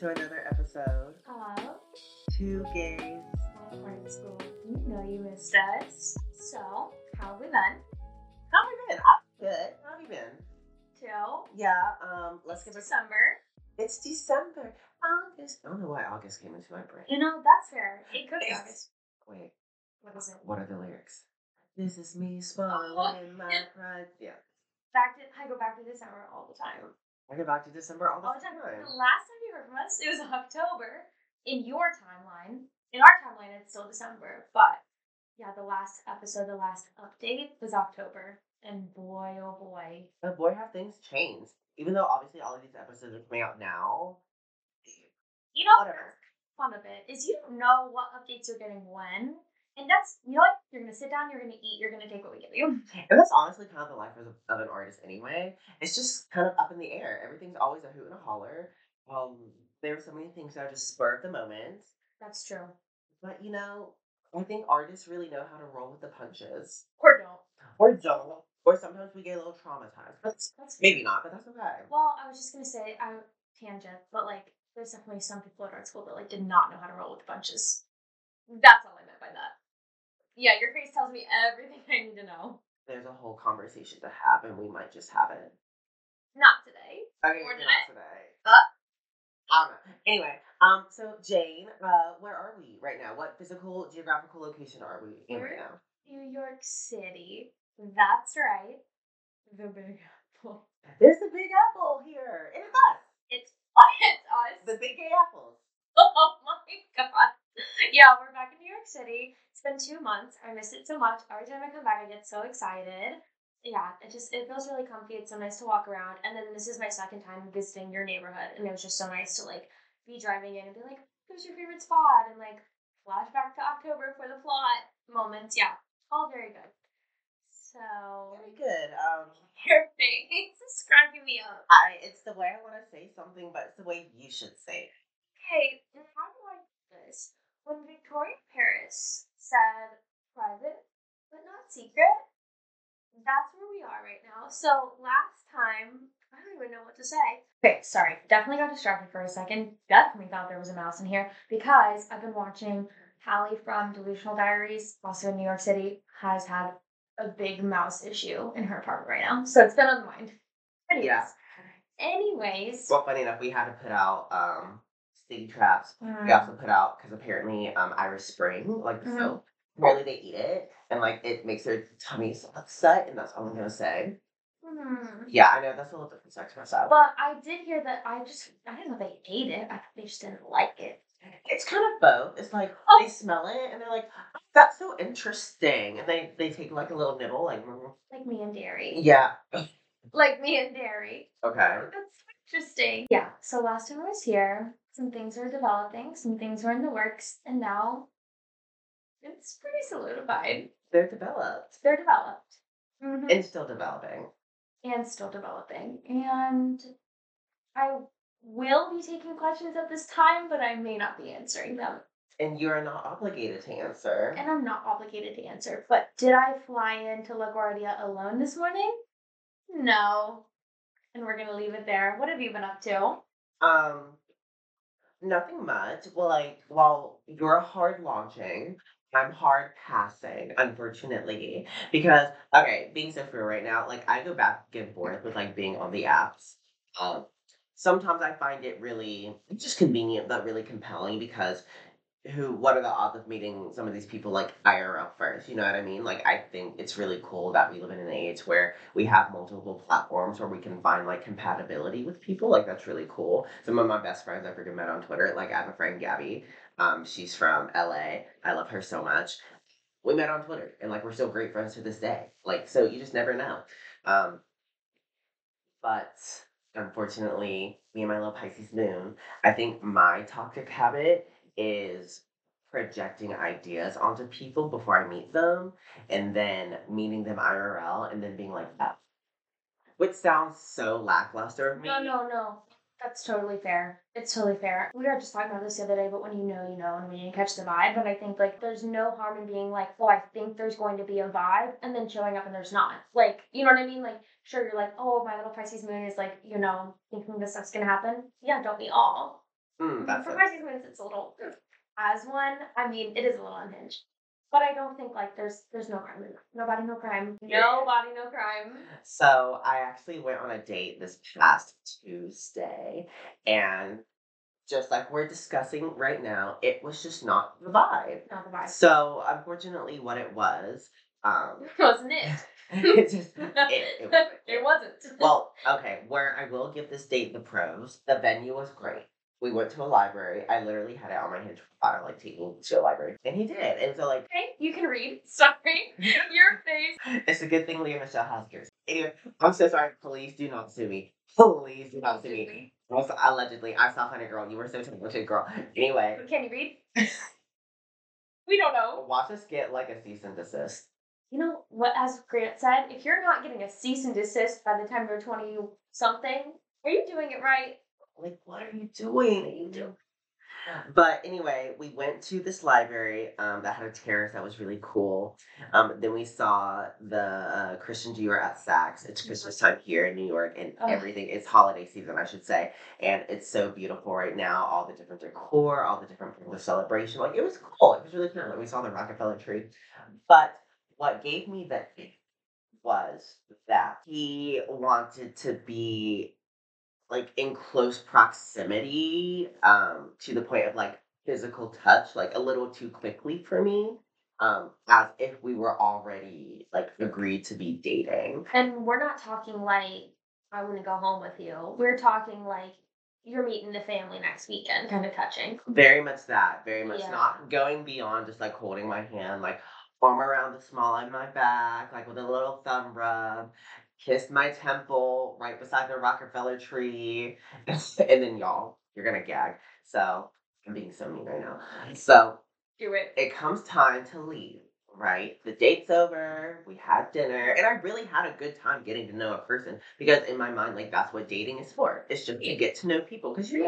To another episode. Hello. Two gays. Small part school. You know you missed us. So, how have we been? How have you been? I'm good. How have you been? Till Yeah, um, let's give it December. It's December. August. I don't know why August came into my brain. You know, that's fair. It could be August. Wait, What is it? what are the lyrics? This is me swallowing Oh, my yeah. pride. Yeah. Back to I go back to December all the time. I go back to December all the All the time. time. The last from us, it was October. In your timeline. In our timeline it's still December. But yeah, the last episode, the last update was October. And boy oh boy. But boy, have things changed. Even though obviously all of these episodes are coming out now. You know Whatever. fun of it is you don't know what updates you're getting when. And that's you know what? You're gonna sit down, you're gonna eat, you're gonna take what we give you. And that's honestly kind of the life of, of an artist anyway. It's just kind of up in the air. Everything's always a hoot and a holler. Um, there are so many things that are just spur of the moment. That's true. But you know, I think artists really know how to roll with the punches. Or don't. Or don't. Or sometimes we get a little traumatized. But That's maybe not, but that's okay. Well, I was just gonna say I tangent, but like there's definitely some people at art school that like did not know how to roll with the punches. That's all I meant by that. Yeah, your face tells me everything I need to know. There's a whole conversation to have and we might just have it. Not today. Okay, Or not today. today. I don't know. Anyway, um, so Jane, uh, where are we right now? What physical, geographical location are we in right We're- now? New York City. That's right. The Big Apple. There's the Big Apple here. It is us. It's it's us. The Big Gay Apples. Oh my god. Yeah, we're back in New York City. It's been two months. I miss it so much. Every time I come back, I get so excited. Yeah, it just it feels really comfy. It's so nice to walk around. And then this is my second time visiting your neighborhood, and it was just so nice to like be driving in and be like, "Where's your favorite spot?" and like flashback to October for the plot moments. Yeah, all very good. So Very good. Um, your face is cracking me up. I it's the way I want to say something, but it's the way you should say it. Hey, how do I do this? When Victoria Paris said private but not secret, that's where we are right now. So last time, I don't even know what to say. Okay, sorry. Definitely got distracted for a second. Definitely thought there was a mouse in here because I've been watching Hallie from Delusional Diaries, also in New York City, has had a big mouse issue in her apartment right now. So it's been on the mind. Anyways. Yeah. Anyways. Well, funny enough, we had to put out um sticky traps. We mm, also put out because apparently um Irish Spring, like the Mhm. soap, apparently they eat it and like it makes their tummies upset, and that's all I'm gonna say. mm. Yeah, I know that's a little different sex myself. But I did hear that I just I didn't know they ate it. I thought they just didn't like it. It's kind of both. It's like Oh. they smell it and they're like, "Oh, "That's so interesting," and they they take like a little nibble, like, mm, Like me and dairy. yeah, Like me and dairy. okay. That's interesting. Yeah. So last time I was here, some things were developing, some things were in the works, and now it's pretty solidified. They're developed They're developed. Mhm. and still developing. and still developing. And I will be taking questions at this time, but I may not be answering them. And you are not obligated to answer. and I'm not obligated to answer. But did I fly into LaGuardia alone this morning? No. And we're gonna leave it there. What have you been up to? Um, nothing much. Well, like, while you're hard launching, I'm hard passing, unfortunately, because okay, being so free right now, like I go back and forth with like being on the apps. Um, sometimes I find it really just convenient, but really compelling because who what are the odds of meeting some of these people like IRL first? You know what I mean? Like I think it's really cool that we live in an age where we have multiple platforms where we can find like compatibility with people. Like that's really cool. Some of my best friends I freaking met on Twitter. Like I have a friend Gabby. Um, she's from LA. I love her so much. We met on Twitter and like we're still great friends to this day. Like so you just never know. Um, but unfortunately, me and my little Pisces moon, I think my toxic habit is projecting ideas onto people before I meet them and then meeting them IRL and then being like, oh. Which sounds so lackluster of me. No, no, no. That's totally fair. It's totally fair. We were just talking about this the other day, but when you know, you know, and when you catch the vibe. But I think like there's no harm in being like, oh, I think there's going to be a vibe, and then showing up and there's not. Like, you know what I mean? Like, sure, you're like, oh, my little Pisces moon is like, you know, thinking this stuff's gonna happen. Yeah, don't we all? Mm, that's For it. Pisces moons, it's a little. As one, I mean, it is a little unhinged. But I don't think like there's there's no crime in that. Nobody, no crime. Yeah. Nobody, no crime. So I actually went on a date this past Tuesday, and just like we're discussing right now, it was just not the vibe. Not the vibe. So unfortunately, what it was, um, Wasn't it? it just it, it, it wasn't. well, okay. Where I will give this date the pros. The venue was great. We went to a library. I literally had it on my hinge profile, like taking to a library, and he did. And so, like, Okay, you can read. Sorry. Your face. it's a good thing Lea Michele has yours. Anyway, I'm so sorry. Please do not sue me. Please do not sue me. Also, allegedly, I saw Funny Girl. You were so talented, girl. Anyway, Can you read? we don't know. watch us get like a cease and desist. You know what, as Grant said, if you're not getting a cease and desist by the time you're 20 something, are you doing it right? Like, what are you doing? You do. But anyway, we went to this library um, that had a terrace that was really cool. Um, then we saw the uh, Christian Dior at Saks. It's Christmas time here in New York, and Ugh. everything. It's holiday season, I should say, and it's so beautiful right now. All the different decor, all the different the celebration. Like it was cool. It was really cool. Like, we saw the Rockefeller tree. But what gave me the was that he wanted to be like in close proximity um to the point of like physical touch like a little too quickly for me um as if we were already like agreed to be dating And we're not talking like, I want to go home with you. We're talking like, you're meeting the family next weekend kind of touching. very much that very much Yeah. not going beyond just like holding my hand like arm around the small of my back like with a little thumb rub kiss my temple right beside the rockefeller tree and then y'all you're gonna gag so i'm being so mean right now so Do it. it comes time to leave, right? The date's over, we had dinner, and I really had a good time getting to know a person because in my mind, like that's what dating is for. It's just to get to know people because you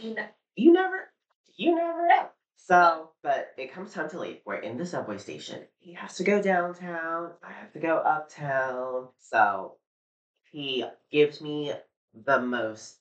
You know, you never you never know. So, but it comes time to leave. We're in the subway station. He has to go downtown. I have to go uptown. So he gives me the most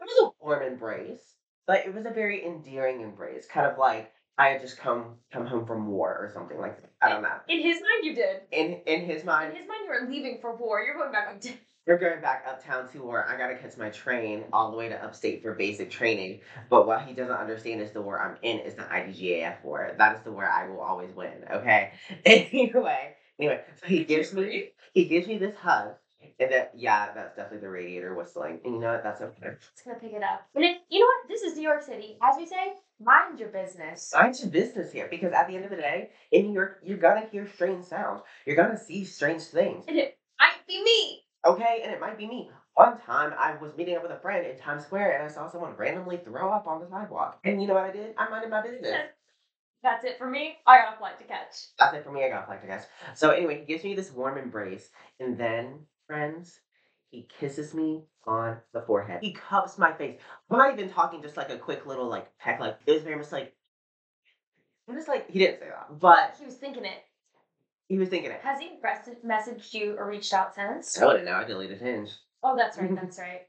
it was a warm embrace, but it was a very endearing embrace, kind of like I had just come come home from war or something like that. I don't know. In his mind, you did. In in his mind. In his mind, you were leaving for war. You're going back on. We're going back uptown to war. I gotta catch my train all the way to upstate for basic training. But what he doesn't understand is the war I'm in is the IDGAF war. That is the war I will always win. Okay. Anyway, anyway, so he gives me he gives me this hug, and then yeah, that's definitely the radiator whistling. And you know what? That's okay. It's gonna pick it up. And it, you know what? This is New York City. As we say, mind your business. Mind your business here, because at the end of the day, in New York, you're gonna hear strange sounds. You're gonna see strange things. And it might be me. Okay, and it might be me. One time, I was meeting up with a friend in Times Square, and I saw someone randomly throw up on the sidewalk. And you know what I did? I minded my business. That's it for me. I got a flight to catch. That's it for me. I got a flight to catch. So anyway, he gives me this warm embrace, and then, friends, he kisses me on the forehead. He cups my face. I'm not even talking just like a quick little like peck. Like it was very much like. It was like he didn't say that, but He was thinking it. He was thinking it. Has he press- messaged you or reached out since? I wouldn't know. I deleted Hinge Oh, that's right. That's right.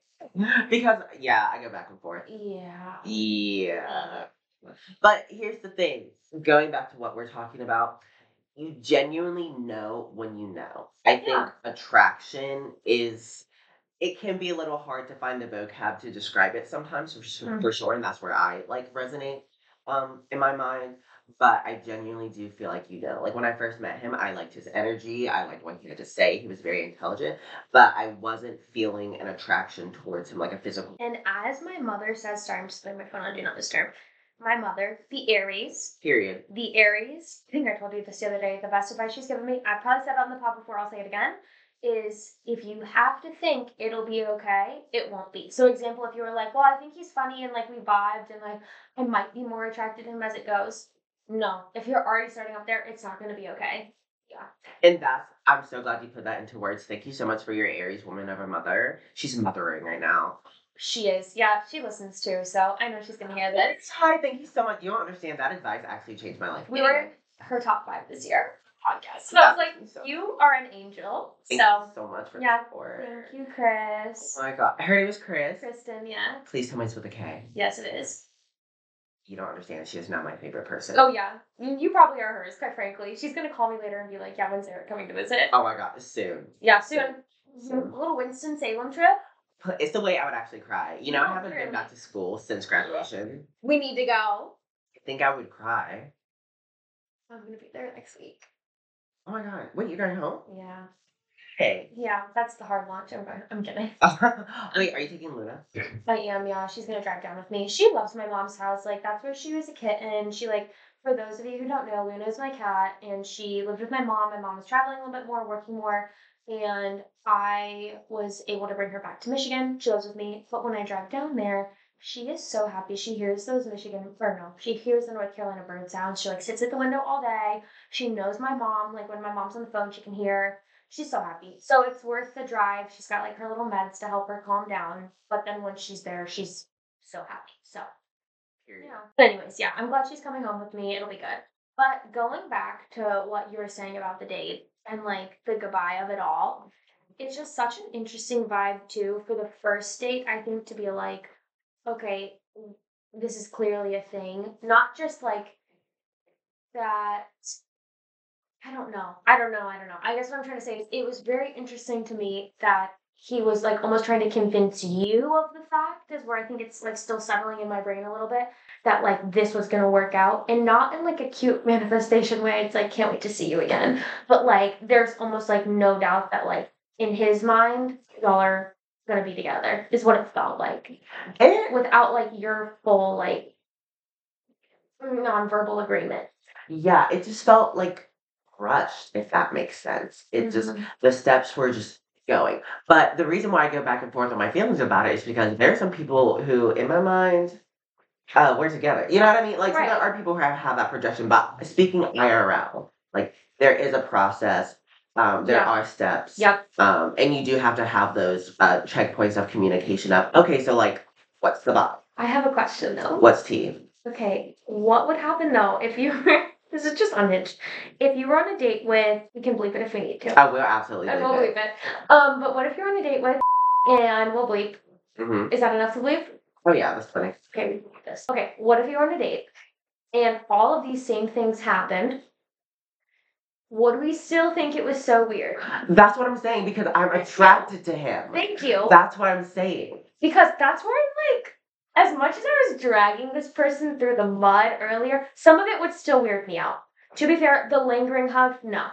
because yeah, I go back and forth. Yeah. Yeah. But here's the thing going back to what we're talking about, you genuinely know when you know. I think Yeah. attraction is, it can be a little hard to find the vocab to describe it sometimes, for, su- Mm. for sure. And that's where I like resonate um, in my mind. But I genuinely do feel like you know. Like when I first met him, I liked his energy. I liked what he had to say. He was very intelligent. But I wasn't feeling an attraction towards him, like a physical. And as my mother says, sorry, I'm just putting my phone on Do Not Disturb. My mother, the Aries, Period. the Aries, I think I told you this the other day, the best advice she's given me, I probably said it on the pod before, I'll say it again, is if you have to think it'll be okay, it won't be. So, example, if you were like, well, I think he's funny and like we vibed and like I might be more attracted to him as it goes, no. If you're already starting up there, it's not going to be okay. Yeah. And that's, I'm so glad you put that into words. Thank you so much for your Aries woman of a mother. She's mothering right now. She is. Yeah, she listens too, so I know she's gonna hear this. Hi, thank you so much. You don't understand. That advice actually changed my life. We were her top five this year podcast. So I was like, you so- you are an angel. Thank so you so much for yeah, the support. thank you, Chris. Oh my god. Her name is Chris. Kristen, yeah. Please tell me it's with a K. Yes, it is. You don't understand. She is not my favorite person. Oh yeah, you you probably are hers. Quite frankly, she's gonna call me later and be like, "Yeah, when's Eric coming to visit?" Oh my god. Soon. Yeah, soon. Soon. Mm-hmm. A little Winston Salem trip. It's the way I would actually cry. You know, I Oh, haven't been back to school since graduation. We need to go. I think I would cry. I'm gonna be there next week. Oh my god. Wait, you're going home? Yeah, Hey. yeah, that's the hard launch. I'm, going- I'm kidding. Oh, wait, are you taking Luna? I am, yeah. She's gonna drive down with me. She loves my mom's house. Like that's where she was a kitten. She like for those of you who don't know, Luna is my cat, and she lived with my mom. My mom was traveling a little bit more, working more, and I was able to bring her back to Michigan. She lives with me. But when I drive down there, she is so happy. She hears those Michigan or no, she hears the North Carolina bird sounds. She like sits at the window all day. She knows my mom. Like when my mom's on the phone, she can hear. She's so happy. So it's worth the drive. She's got like her little meds to help her calm down. But then when she's there, she's so happy. So Period. yeah. But anyways, yeah, I'm glad she's coming home with me. It'll be good. But going back to what you were saying about the date and like the goodbye of it all, it's just such an interesting vibe too for the first date. I think to be like, okay, this is clearly a thing, not just like that. I don't know. I don't know. I don't know. I guess what I'm trying to say is it was very interesting to me that he was like almost trying to convince you of the fact is where I think it's like still settling in my brain a little bit that like this was gonna work out and not in like a cute manifestation way. It's like can't wait to see you again. But like there's almost like no doubt that like in his mind y'all are gonna be together is what it felt like And without like your full like nonverbal agreement. yeah, it just felt like rushed, if that makes sense. It just Mhm. the steps were just going. But the reason why I go back and forth on my feelings about it is because there are some people who, in my mind, uh, we're together. You know what I mean? Like, so there are people who have, have that projection. But speaking IRL, like, there is a process. Um, there Yeah. are steps. Yep. Um, and you do have to have those uh, checkpoints of communication up. Okay, so like, what's the vibe? I have a question though. What's tea? Okay, what would happen though if you were this is just unhinged. If you were on a date with we can bleep it if we need to. I will absolutely. and we'll it. bleep it. Um, but what if you're on a date with and we'll bleep. Mm-hmm. Is that enough to bleep? Oh yeah, that's funny. Okay, we can bleep this. Okay, what if you're on a date and all of these same things happened? Would we still think it was so weird? That's what I'm saying because I'm attracted to him. Thank you. That's what I'm saying. Because that's where I'm like, as much as I was dragging this person through the mud earlier, some of it would still weird me out. To be fair, the lingering hug, no.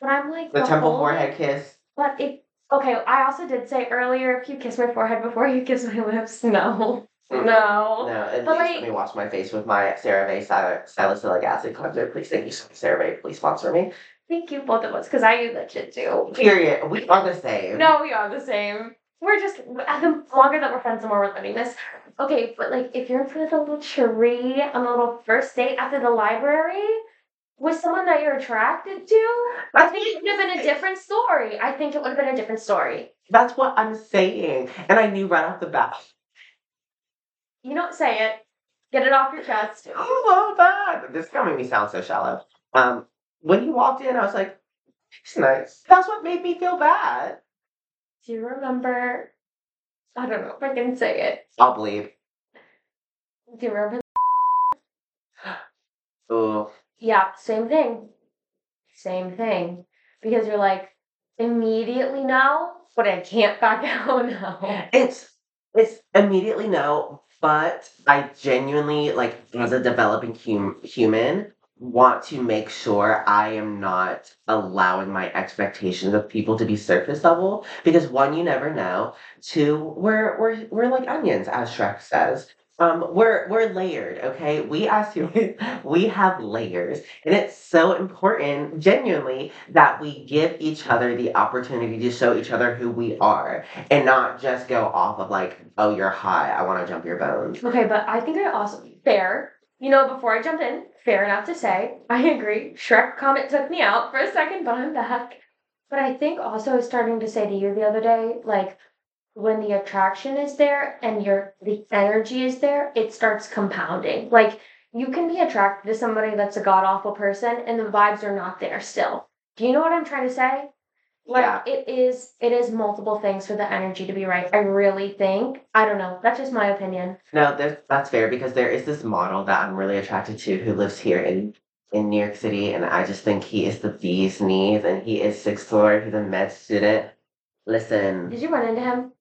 But I'm like The temple whole- forehead kiss. But it okay. I also did say earlier, if you kiss my forehead before you kiss my lips, no, Mm. no. No, at But, like- let me wash my face with my CeraVe salicylic acid cleanser. Please, thank you, so much, CeraVe. Please sponsor me. Thank you, both of us, because I use that shit too. Period. We are the same. No, we are the same. We're just the longer that we're friends, the more we're learning this. Okay, but like if you're in front of the little tree on a little first date after the library with someone that you're attracted to, I think it would have been a different story. I think it would have been a different story. That's what I'm saying. And I knew right off the bat. You don't say it. Get it off your chest. Oh, love that. This is gonna make me sound so shallow. Um, when he walked in, I was like, "He's nice." That's what made me feel bad. Do you remember? I don't know if I can say it. I'll believe. Do you remember? Ooh. Yeah, same thing. Same thing. Because you're like, immediately now, but I can't back out now. It's it's immediately now, but I genuinely like as a developing hum- human want to make sure I am not allowing my expectations of people to be surface level because one you never know, two we're we're we're like onions as Shrek says. Um, we're we're layered, okay? We as humans, we have layers, and it's so important, genuinely, that we give each other the opportunity to show each other who we are and not just go off of like, oh, you're high, I want to jump your bones. Okay, but I think I also fair. You know, before I jump in, fair enough to say, I agree. Shrek comment took me out for a second, but I'm back. But I think also starting to say to you the other day, like, when the attraction is there and your the energy is there, it starts compounding. Like you can be attracted to somebody that's a god awful person and the vibes are not there still. Do you know what I'm trying to say? Like Yeah. it is it is multiple things for the energy to be right. I really think. I don't know. That's just my opinion. No, that's fair because there is this model that I'm really attracted to who lives here in in New York City, and I just think he is the bee's knees, and he is sixth floor. He's a med student. Listen, Did you run into him?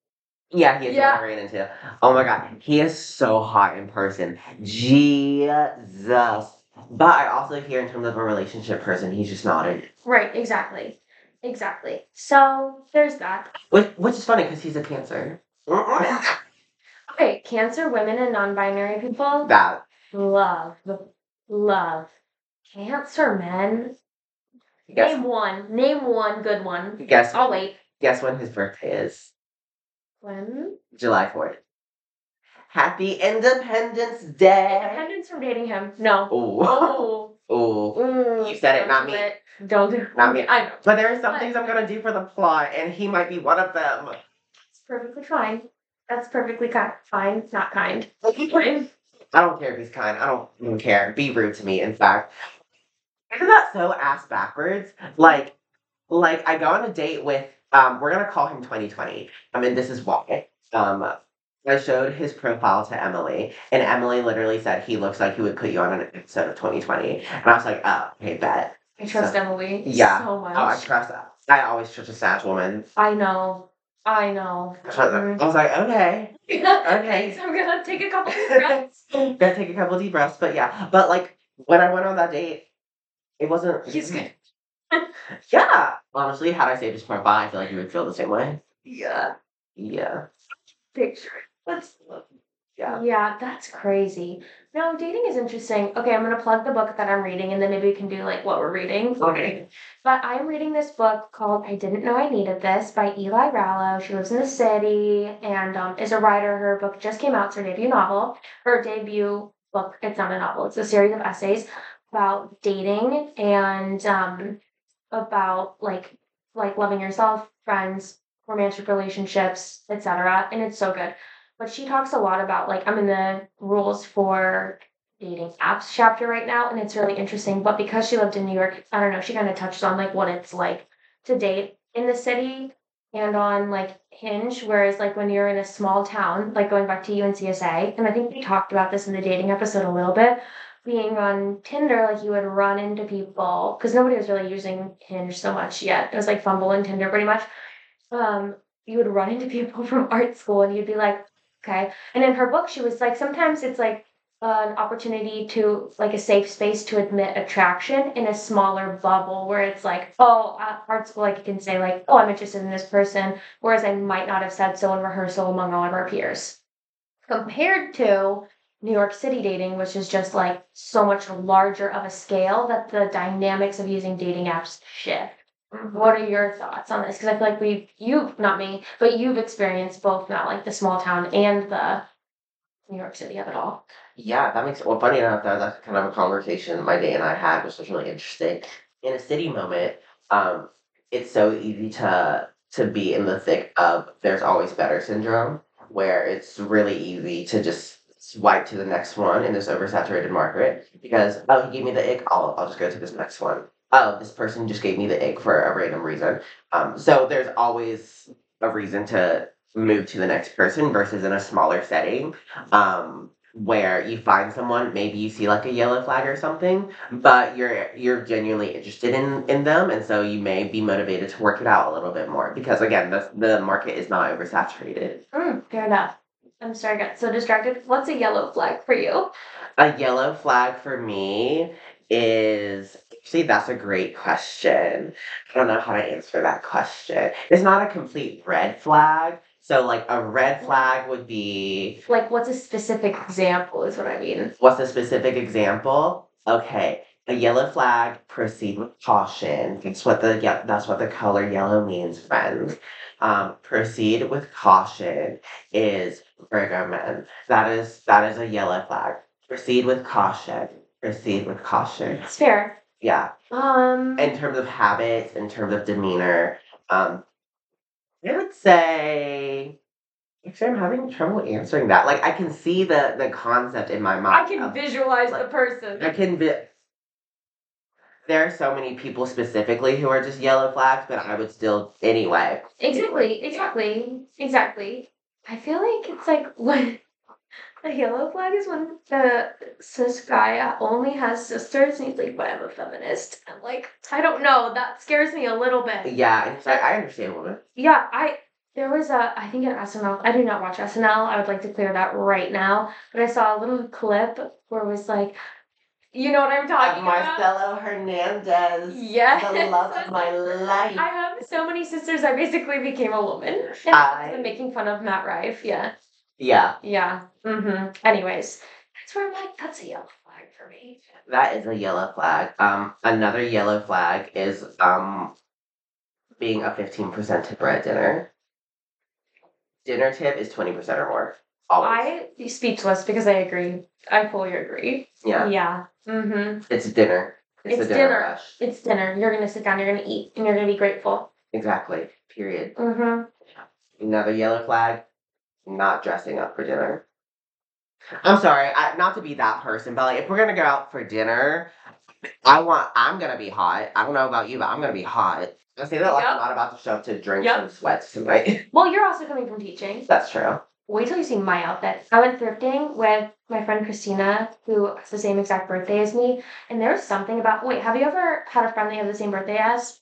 yeah, he is Yeah. ran into. Oh my god, he is so hot in person. Jesus. But I also hear in terms of a relationship person, he's just not in. Right, exactly. Exactly. So there's that. Which which is funny because he's a cancer. Uh-uh. Okay, cancer women and non-binary people that love love cancer men. guess Name one. Name one good one. guess I'll wait. guess when his birthday is. When? July 4th. Happy Independence Day. Independence from dating him. No. Oh, Oh. Oh. Mm, You said it, do me. it. Don't do it. Not me. I know. But there are some things I'm gonna do for the plot, and he might be one of them. It's perfectly fine. That's perfectly ki- fine. It's not kind. I don't care if he's kind. I don't even care. Be rude to me, in fact. Isn't that so ass backwards? Like, like I go on a date with um, we're gonna call him 2020. I mean, this is why. Um, I showed his profile to Emily, and Emily literally said he looks like he would put you on an episode of 2020. And I was like, oh, okay, bet. I trust So- Emily Yeah. so much. Oh, I trust that. I always trust a sad woman. I know. I know. I was like, okay, okay. So I'm gonna take a couple of breaths. gotta take a couple deep breaths. But yeah, but like when I went on that date, it wasn't. He's good. Yeah, honestly, had I saved his profile, I feel like you would feel the same way. Yeah. Yeah, Picture. Let's yeah. Yeah, that's crazy. No, dating is interesting. Okay, I'm gonna plug the book that I'm reading and then maybe we can do like what we're reading. Okay. But I'm reading this book called I Didn't Know I Needed This by Ely Rallo. She lives in the city and um, is a writer. Her book just came out, it's her debut novel. Her debut book, it's not a novel, it's a series of essays about dating and um, about like like loving yourself, friends, romantic relationships, etc. And it's so good. But she talks a lot about like I'm in the rules for dating apps chapter right now and it's really interesting. But because she lived in New York, I don't know, she kind of touched on like what it's like to date in the city and on like Hinge, whereas like when you're in a small town, like going back to UNCSA, and I think we talked about this in the dating episode a little bit, being on Tinder, like you would run into people because nobody was really using Hinge so much yet. It was like Bumble and Tinder pretty much. Um, you would run into people from art school and you'd be like, okay. And in her book, she was like, sometimes it's like an opportunity to like a safe space to admit attraction in a smaller bubble where it's like, oh, uh, at art school, like you can say like, oh, I'm interested in this person, whereas I might not have said so in rehearsal among all of our peers. Compared to New York City dating, which is just like so much larger of a scale that the dynamics of using dating apps shift. What are your thoughts on this? Because I feel like we've you've not me, but you've experienced both now, like the small town and the New York City of it all. Yeah, that makes it well. Funny enough, that that's kind of a conversation my day and I had, which was really interesting. In a city moment, um, it's so easy to to be in the thick of "there's always better" syndrome, where it's really easy to just swipe to the next one in this oversaturated market because oh, he gave me the ick. I'll I'll just go to this next one. Oh, this person just gave me the egg for a random reason. Um, so there's always a reason to move to the next person versus in a smaller setting um, where you find someone, maybe you see like a yellow flag or something, but you're you're genuinely interested in in them, and so you may be motivated to work it out a little bit more because again, the the market is not oversaturated. Mm, fair enough. I'm sorry, I got so distracted. What's a yellow flag for you? A yellow flag for me is actually that's a great question. I don't know how to answer that question. It's not a complete red flag. So like a red flag would be Like, what's a specific example? Is what I mean. What's a specific example? Okay, a yellow flag. Proceed with caution. That's what the yeah, that's what the color yellow means, friends. Um, proceed with caution is men. That is that is a yellow flag. Proceed with caution. Proceed with caution. It's fair. Yeah. Um. In terms of habits, in terms of demeanor, um, I would say Actually, I'm having trouble answering that. Like, I can see the the concept in my mind. I can of- visualize the person. I can be. There are so many people specifically who are just yellow flags, but I would still anyway. Exactly, exactly, exactly. I feel like it's like when a yellow flag is when the cis guy only has sisters and he's like, but I'm a feminist. I'm like, I don't know, that scares me a little bit. Yeah, and it's like I understand women. Yeah, I there was a I think an SNL. I do not watch SNL. I would like to clear that right now. But I saw a little clip where it was like, you know what I'm talking about? Marcelo Hernandez. Yes. The love of my life. I have so many sisters. I basically became a woman. And I- I'm making fun of Matt Rife. Yeah. Yeah, Yeah. Mm-hmm. Anyways, that's where I'm like, that's a yellow flag for me. that is a yellow flag. Um, another yellow flag is um being a fifteen percent tipper at dinner. Dinner tip is twenty percent or more. Always. I speechless because I agree. I fully agree. yeah, Yeah. Mm-hmm. it's dinner. It's, It's dinner, dinner. It's dinner. You're gonna sit down. You're gonna eat, and you're gonna be grateful. Exactly. Period. Mm-hmm. Another yellow flag. Not dressing up for dinner. I'm sorry, I, not to be that person, but like if we're gonna go out for dinner, I want I'm gonna be hot. I don't know about you, but I'm gonna be hot. I say that like I'm not about to show up to drink Yep. some sweats tonight. Well, you're also coming from teaching. That's true. Wait till you see my outfit. I went thrifting with my friend Christina, who has the same exact birthday as me, and there's something about. Wait, have you ever had a friend that you have the same birthday as?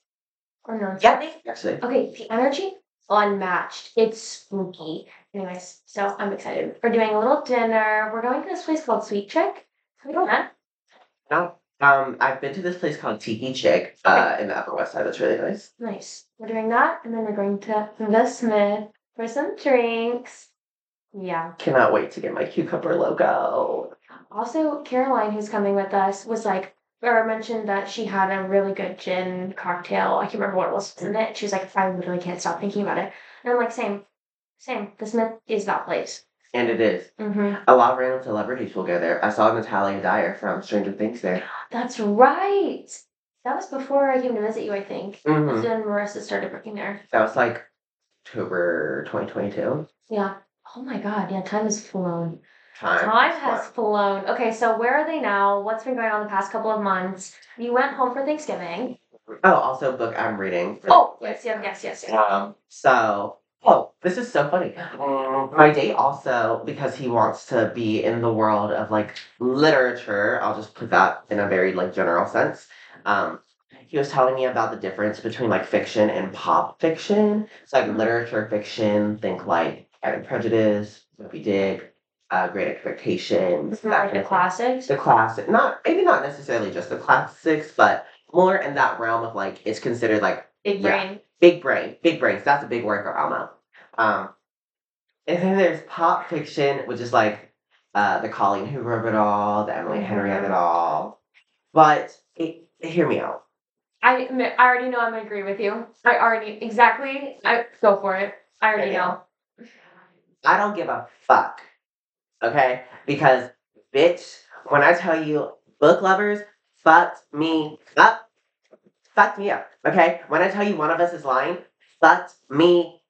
Or no? Yeah, actually. Okay, the energy unmatched. It's spooky. Anyways, so I'm excited. We're doing a little dinner. We're going to this place called Sweet Chick. Have you done that? No. Um, I've been to this place called Tiki Chick, uh, in the Upper West Side. That's really nice. Nice. We're doing that, and then we're going to the Smith for some drinks. Yeah. Cannot wait to get my cucumber logo. Also, Caroline, who's coming with us, was like, or mentioned that she had a really good gin cocktail. I can't remember what it was in it. She was like, I literally can't stop thinking about it. And I'm like, same, same. The Smith is that place. And it is. Mm-hmm. A lot of random celebrities will go there. I saw Natalia Dyer from Stranger Things there. That's right. That was before I came to visit you, I think. hmm That's when Marissa started working there. That was like October 2022. Yeah. Oh my God. Yeah, time has flown. Time. Time has flown. Okay, so where are they now? What's been going on the past couple of months? You went home for Thanksgiving. Oh, also book I'm reading. for- Oh, yes, yes, yes, yes. yes. Um, so, oh, this is so funny. Um, My date also, because he wants to be in the world of like literature, I'll just put that in a very like general sense. Um, he was telling me about the difference between like fiction and pop fiction. So like literature fiction, think like Pride and Prejudice, Moby Dick, uh, Great Expectations, that Like the classics. the classic not maybe not necessarily just the classics but more in that realm of like it's considered like Big yeah. brain. big brain big brains that's a big word for alma um and then there's pop fiction which is like uh the colleen hoover of it all the emily henry of it all but it, hear me out I I already know I'm gonna agree with you. I already exactly. I go for it. I already know. i don't give a fuck okay because bitch when i tell you book lovers fucked me up fucked me up okay when i tell you one of us is lying fucked me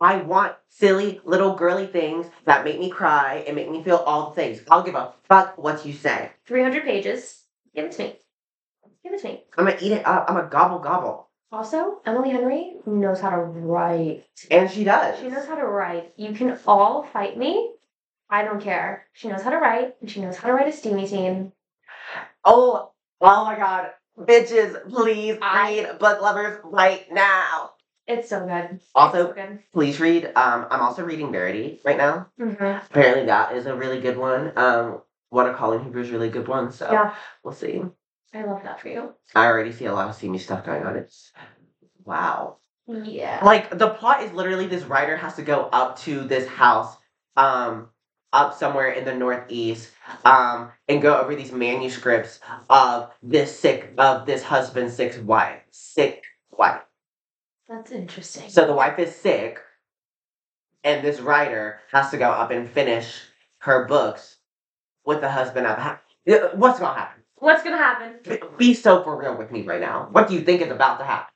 I want silly little girly things that make me cry and make me feel all the things. I'll give a fuck what you say. 300 pages. Give it to me. Give it to me. I'm gonna eat it up. I'm gonna gobble gobble. Also, Emily Henry knows how to write. And she does. She knows how to write. You can all fight me. I don't care. She knows how to write, and she knows how to write a steamy scene. Oh, oh my god. Bitches, please I- read Book Lovers right now. It's so good. Also, so good. please read. Um, I'm also reading Verity right now. hmm Apparently, that is a really good one. Um, one of Colleen Hoover's really good one. So Yeah, we'll see. I love that for you. I already see a lot of steamy stuff going on. It's wow. Yeah. Like the plot is literally this writer has to go up to this house, um, up somewhere in the northeast, um, and go over these manuscripts of this sick of this husband's sick wife, sick wife. That's interesting. So the wife is sick, and this writer has to go up and finish her books with the husband of ha- Yeah, What's gonna happen? What's gonna happen? Be- Be so for real with me right now. What do you think is about to happen?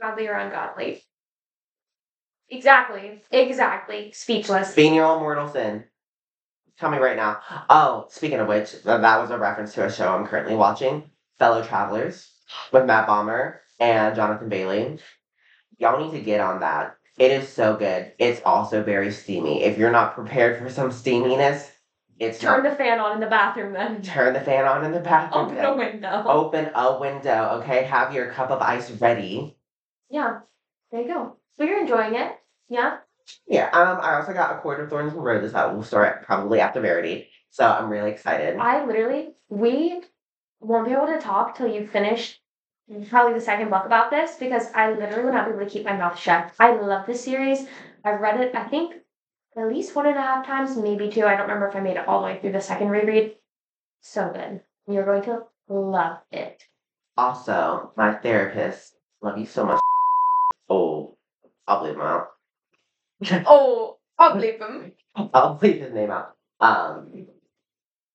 Godly or ungodly? Exactly. Exactly. Speechless. Venial Mortal Sin. Tell me right now. Oh, speaking of which, that was a reference to a show I'm currently watching, Fellow Travelers, with Matt Bomer and Jonathan Bailey. Y'all need to get on that. It is so good. It's also very steamy. If you're not prepared for some steaminess, it's Turn not. the fan on in the bathroom then. Turn the fan on in the bathroom. Open a window. Open a window, okay? Have your cup of ice ready. Yeah. There you go. So you're enjoying it. Yeah. Yeah, um, I also got a Court of Thorns and Roses that will start probably after Verity. So I'm really excited. I literally, we won't be able to talk till you finish probably the second book about this because I literally will not be able to keep my mouth shut. I love this series. I've read it, I think, at least one and a half times, maybe two. I don't remember if I made it all the way through the second reread. So good. You're going to love it. Also, my therapist, love you so much. Oh, I'll bleep him out. Oh, I'll bleep him. I'll bleep his name out. Um,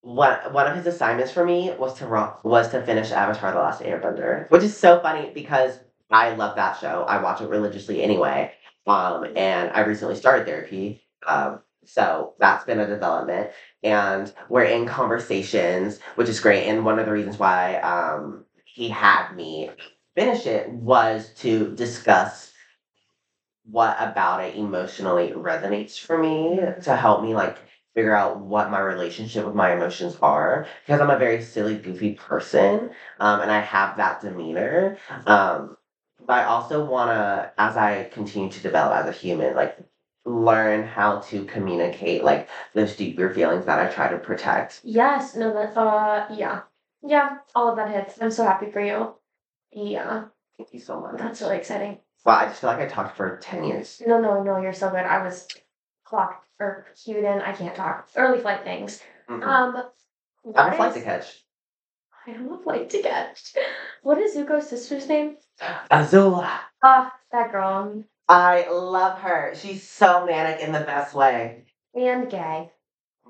one one of his assignments for me was to was to finish Avatar: The Last Airbender, which is so funny because I love that show. I watch it religiously anyway. Um, and I recently started therapy. Um, so that's been a development, and we're in conversations, which is great. And one of the reasons why um he had me finish it was to discuss what about it emotionally resonates for me to help me like figure out what my relationship with my emotions are because I'm a very silly, goofy person, um, and I have that demeanor. Um, but I also want to, as I continue to develop as a human, like learn how to communicate like those deeper feelings that I try to protect. Yes, no, that, uh, yeah. Yeah, all of that hits. I'm so happy for you. Yeah, Thank you so much. that's really exciting. Well, I just feel like I talked for ten years. No, no, no, you're so good. I was clocked or cued in. I can't talk. Early flight things. Mhm. Um, I have a flight to catch. I have a flight to catch. What is Zuko's sister's name? Azula. Ah, that girl. I love her. She's so manic in the best way. And gay.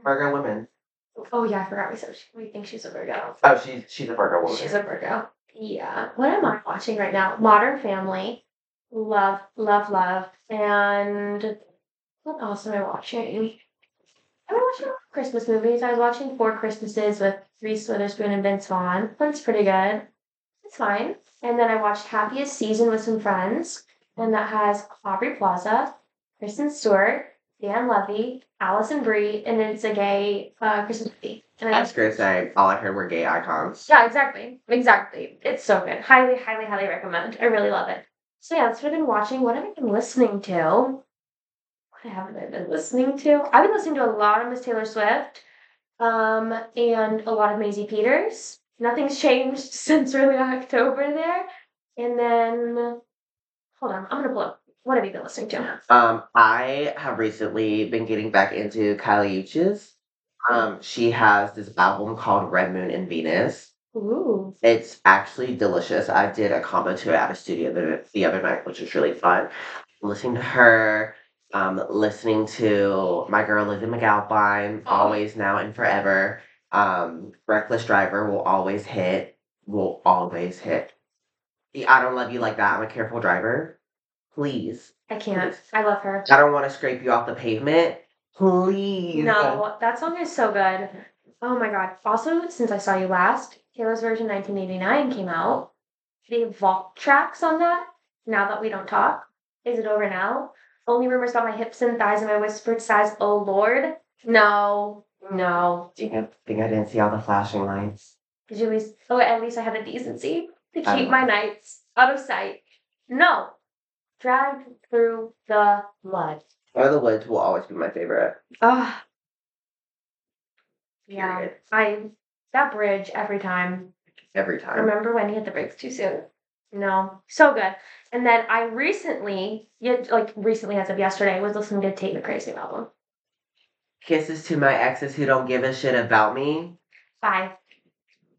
Virgo women. Oh yeah, I forgot we said we think she's a Virgo. Oh, she's she's a Virgo woman. She's a Virgo. Yeah. What am I watching right now? Modern Family. Love, love, love. And what else am I watching? I'm watching Christmas movies. I was watching Four Christmases with Reese Witherspoon and Vince Vaughn. That's pretty good. It's fine. And then I watched Happiest Season with some friends, and that has Aubrey Plaza, Kristen Stewart, Dan Levy, Alison Brie, and it's a gay uh, Christmas movie. And I was gonna say all I heard were gay icons. yeah, exactly. Exactly. It's so good. Highly, highly, highly recommend. I really love it. So yeah, that's what I've been watching. What have I been listening to? Haven't I been listening to? I've been listening to a lot of Miss Taylor Swift. Um, and a lot of Maisie Peters. Nothing's changed since early October there. And then hold on, I'm gonna pull up. What have you been listening to? Um, I have recently been getting back into Kali Uchis. Um, she has this album called Red Moon and Venus. Ooh. It's actually delicious. I did a combo to it at a studio the, the other night, which was really fun. Listening to her, um, listening to my girl Lizzy McAlpine, Oh. always now and forever. Um, Reckless Driver will always hit. Will always hit. I don't love you like that. I'm a careful driver. Please. I can't. I love her. I don't want to scrape you off the pavement. Please. No, that song is so good. Oh my god. Also, since I saw you last, Taylor's version 1989 came out. The vault tracks on that, now that we don't talk, is it over now? Only rumors about my hips and thighs and my whispered sighs. Oh lord. No. No. Do you think I didn't see all the flashing lights? Did you at least oh at least I had the decency to keep my nights out of sight. No. Dragged through the mud. Or the Woods will always be my favorite. Ah. Yeah. Period. I that bridge every time. Every time. Remember when he hit the brakes too soon? No, so good. And then I recently, yeah, like recently as of yesterday, was listening to Tate McRae's new album. Kisses to my exes who don't give a shit about me. Bye.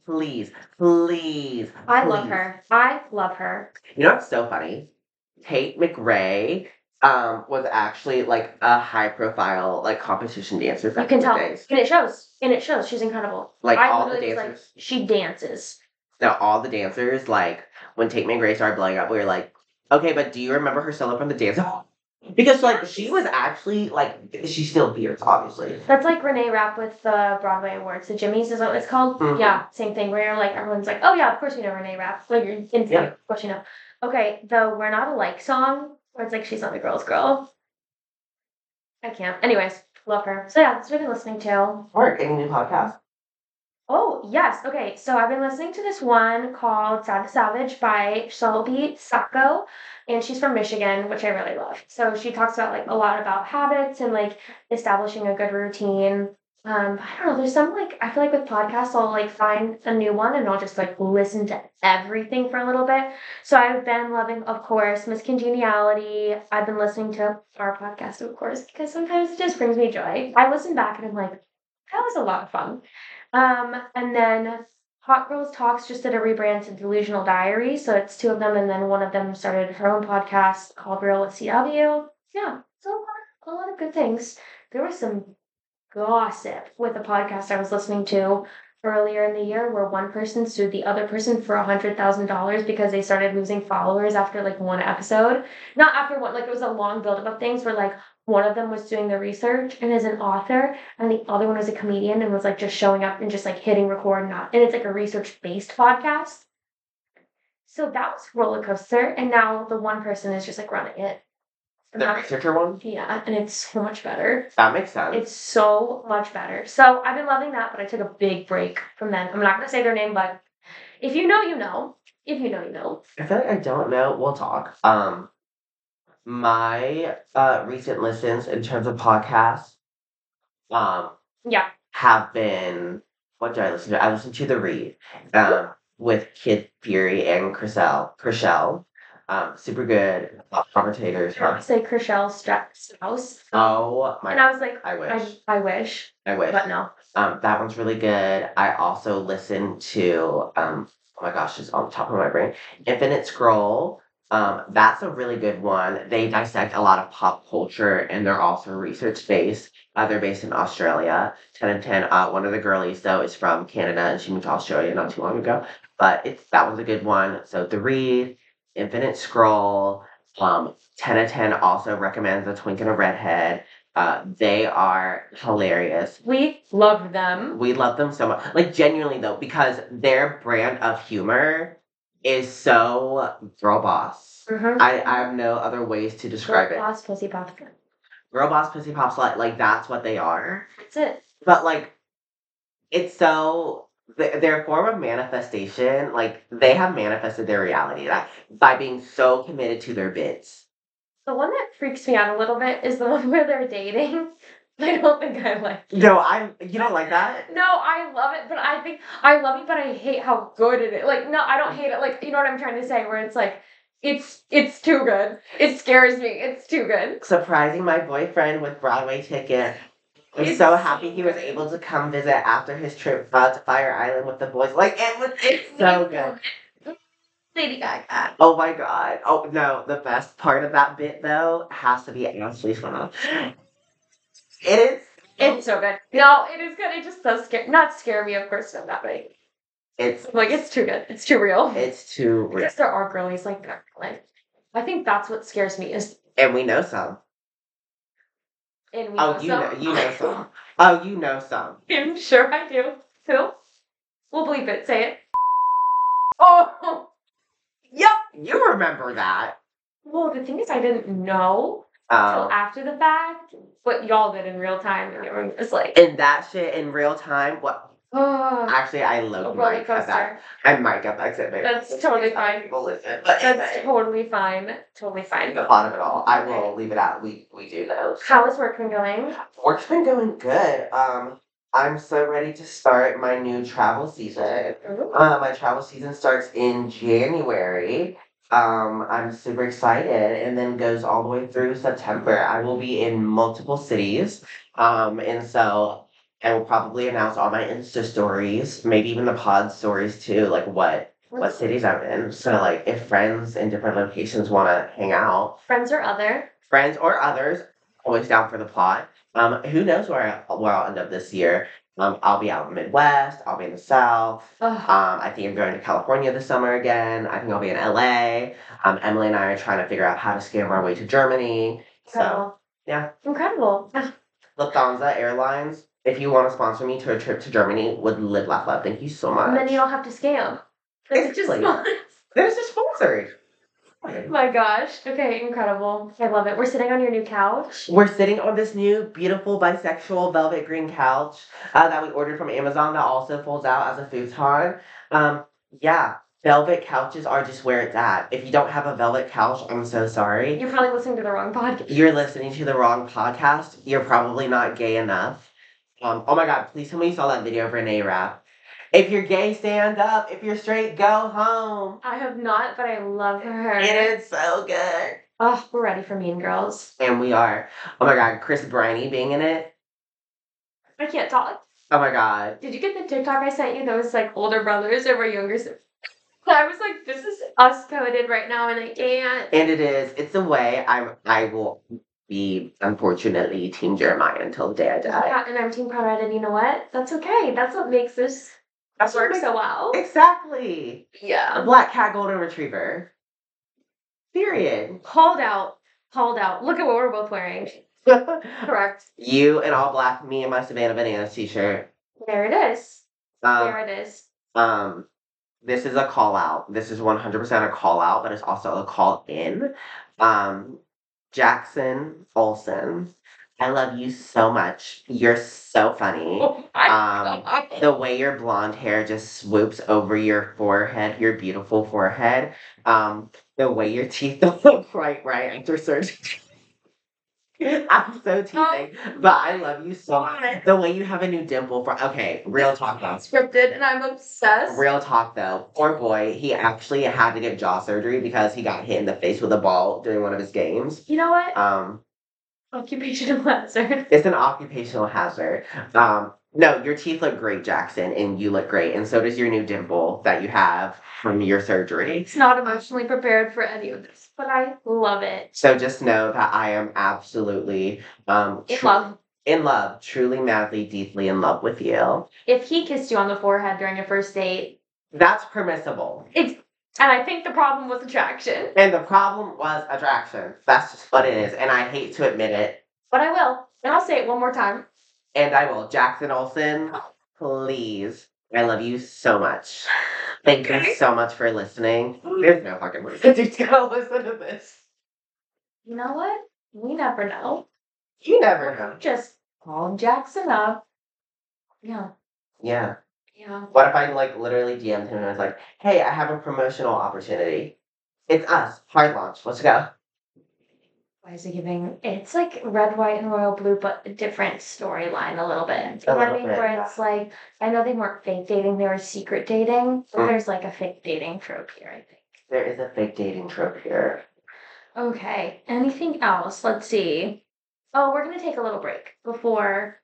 Please, please. I love her. I love her. You know what's so funny? Tate McRae um was actually like a high profile like competition dancer You can tell, days. and it shows. And it shows. She's incredible. Like I all the literally was like, dancers. she dances. Now all the dancers, like when Tate McRae started blowing up, we were like, okay, but do you remember her solo from the dance hall? Because like she was actually like she's still fierce, obviously. That's like Reneé Rapp with the Broadway Awards. The Jimmys is what it's called. Mhm. Yeah, same thing. Where you're like everyone's like, oh yeah, of course you know Reneé Rapp. Like you're in Yeah. of course you know. Okay, the We're Not Alike song, where it's like she's not a girl's girl. I can't. Anyways, love her. So yeah, that's what I've been listening to. Work any new podcast? Oh yes, okay. So I've been listening to this one called Sad Savage by Shelby Sacco, and she's from Michigan, which I really love. So she talks about like a lot about habits and like establishing a good routine. Um, I don't know. There's some like I feel like with podcasts, I'll like find a new one and I'll just like listen to everything for a little bit. So I've been loving, of course, Miss Congeniality. I've been listening to our podcast, of course, because sometimes it just brings me joy. I listen back and I'm like, that was a lot of fun. Um, and then Hot Girls Talks just did a rebrand to Delusional Diary. So it's two of them, and then one of them started her own podcast called Real with CW. Yeah, so a lot, of good things. There was some gossip with a podcast I was listening to earlier in the year where one person sued the other person for a hundred thousand dollars because they started losing followers after like one episode. Not after one, like it was a long buildup of things where like one of them was doing the research and is an author, and the other one was a comedian and was like just showing up and just like hitting record, and not and it's like a research based podcast. So that was roller coaster, and now the one person is just like running it. And The researcher one? yeah, and it's so much better. That makes sense. It's so much better. So I've been loving that, but I took a big break from them. I'm not gonna say their name, but if you know, you know. If you know, you know. I feel like I don't know. We'll talk. Um, my uh recent listens in terms of podcasts, um, Yeah. have been what did I listen to? I listened to the Read, um, with Kid Fury and Crissle. Crissle, um, super good commentators. I would say Crissle Strauss. Oh And! I was like, I I, wish. I wish, I wish. but no. Um, that one's really good. I also listened to um, oh my gosh, it's on the top of my brain. Infinite Scroll. Um, that's a really good one. They dissect a lot of pop culture and they're also research based. Uh, they're based in Australia. Ten and ten. Uh, one of the girlies though is from Canada and she moved to Australia not too long ago. But it's that one's a good one. So the read, Infinite Scroll. Um, ten and ten also recommends a Twink and a Redhead. Uh, they are hilarious. We love them. We love them so much. Like genuinely though, because their brand of humor is so girl boss. Mm-hmm. I, I have no other ways to describe it. Boss pussy pop. Girl boss pussy pop slut, like that's what they are. That's it. But like it's so th- their form of manifestation, like they have manifested their reality that by being so committed to their bits. The one that freaks me out a little bit is the one where they're dating. I don't think I like. No, I'm you don't like that? No, I love it, but I think I love it, but I hate how good it is. Like, no, I don't hate it. Like, you know what I'm trying to say? Where it's like, it's it's too good. It scares me. It's too good. Surprising my boyfriend with Broadway ticket. I'm It's so happy he was able to come visit after his trip uh, to Fire Island with the boys. Like it was, it's so good. Lady Gaga. Oh my god. Oh no, the best part of that bit though has to be funnel. It is. It's so good. No, it is good. It just does scare. Not scare me, of course, not that way. It's Like it's too good. It's too real. it's too real, Because there are girlies like that. Like, I think that's what scares me is and we know some. in we Oh, know you some. know, you know some. Oh, you know some. I'm sure I do. Who? We'll bleep it. Say it. Oh. Yep, you remember that. Well, the thing is, I didn't know until Oh, after the fact, but y'all did in real time, and everyone was like, and that shit in real time. What? "Oh, Actually, I love roller Mike at that. coaster." I might get that exhibit. That's totally fine. People listen, but That's anyway. totally fine. Totally fine. the plot of it all. I will leave it out. We we do know. How is work been going? Work's been going good. Um, I'm so ready to start my new travel season. Uh, my travel season starts in January. Um, I'm super excited, and then goes all the way through September. I will be in multiple cities. Um, and so I will probably announce all my Insta stories, maybe even the pod stories too, like what what cities I'm in. So like if friends in different locations want to hang out, Friends or other? friends or others, always down for the plot. Um, who knows where I, where I'll end up this year? Um, I'll be out in the Midwest. I'll be in the South. Um, I think I'm going to California this summer again. I think I'll be in LA. Um, Emily and I are trying to figure out how to scam our way to Germany. So yeah. Incredible. Lufthansa Airlines, if you want to sponsor me to a trip to Germany, would live laugh love. Thank you so much. And then you don't have to scam. It's just Exactly. fun. There's just sponsored. My gosh. Okay, incredible. I love it. We're sitting on your new couch. We're sitting on this new beautiful bisexual velvet green couch uh, that we ordered from Amazon that also folds out as a futon. Um, yeah, velvet couches are just where it's at. If you don't have a velvet couch, I'm so sorry. You're probably listening to the wrong podcast. You're listening to the wrong podcast. You're probably not gay enough. Um, oh my god, please tell me you saw that video of Reneé Rapp. If you're gay, stand up. If you're straight, go home. I have not, but I love her. It is so good. Oh, we're ready for Mean Girls. And we are. Oh my god, Chris Briney being in it. I can't talk. Oh my god. Did you get the TikTok I sent you? Those like older brothers over younger sisters. I was like, this is us coded right now, and I can't. And it is. It's a way I'm I will be unfortunately Team Jeremiah until the day I die. Yeah, and I'm Team Conrad, and you know what? That's okay. That's what makes this That's what work makes- so well. Exactly. A Yeah. black cat golden retriever. Period. Called out. Called out. Look at what we're both wearing. Correct. you in all black, me in my Savannah Bananas t-shirt. There it is. Um, there it is. um, this is a call out. This is 100% a call out, but it's also a call in. Um, Jackson Olsen, I love you so much. You're so funny. Oh Um, God. the way your blonde hair just swoops over your forehead, your beautiful forehead. Um, the way your teeth don't look right right after surgery. I'm so teasing, but I love you so much. The way you have a new dimple for okay, real talk though. Scripted, and I'm obsessed. Real talk though, poor boy, he actually had to get jaw surgery because he got hit in the face with a ball during one of his games. You know what? Um, Occupational hazard. it's an occupational hazard. Um, no, your teeth look great, Jackson, and you look great, and so does your new dimple that you have from your surgery. It's not emotionally prepared for any of this, but I love it. So just know that I am absolutely um In love. in love, truly, madly, deeply in love with you. If he kissed you on the forehead during a first date, That's permissible. it's and I think the problem was attraction. And the problem was attraction. That's just what it is, and I hate to admit it. But I will. And I'll say it one more time. And I will. Jackson Olsen, please. I love you so much. Thank you so much for listening. There's no fucking reason to go listen to this. You know what? We never know. You never know. Just call Jackson up. Yeah. Yeah. Yeah. What if I like literally DM'd him and I was like, hey, I have a promotional opportunity. It's us. Hard launch. Let's go. Why is it giving? It's like red, white, and royal blue, but a different storyline a little bit. You know what I mean? bit, Where it's like, I know they weren't fake dating, they were secret dating. But Mm. there's like a fake dating trope here, I think. There is a fake dating trope here. Okay. Anything else? Let's see. Oh, we're gonna take a little break before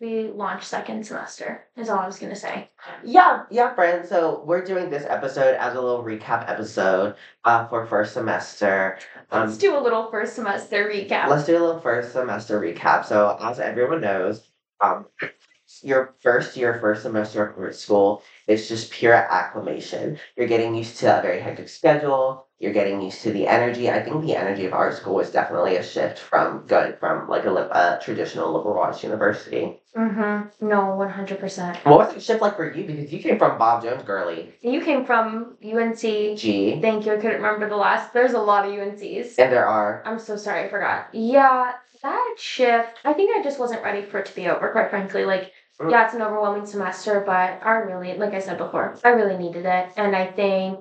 we launch second semester. Is all I was gonna say. Yeah, yeah, friends. So we're doing this episode as a little recap episode uh, for first semester. Um, Let's do a little first semester recap. Let's do a little first semester recap. So, as everyone knows, um, your first year, first semester of school is just pure acclimation. You're getting used to a very hectic schedule. You're getting used to the energy. I think the energy of our school was definitely a shift from going from like a, a traditional liberal arts university. Mm-hmm. No, one hundred percent. What was the shift like for you? Because you came from Bob Jones girly. You came from UNC. G. Thank you. I couldn't remember the last. There's a lot of UNCs. And there are. I'm so sorry, I forgot. Yeah, that shift. I think I just wasn't ready for it to be over. Quite frankly, like. Mm. Yeah, it's an overwhelming semester, but I really, like I said before, I really needed it. And I think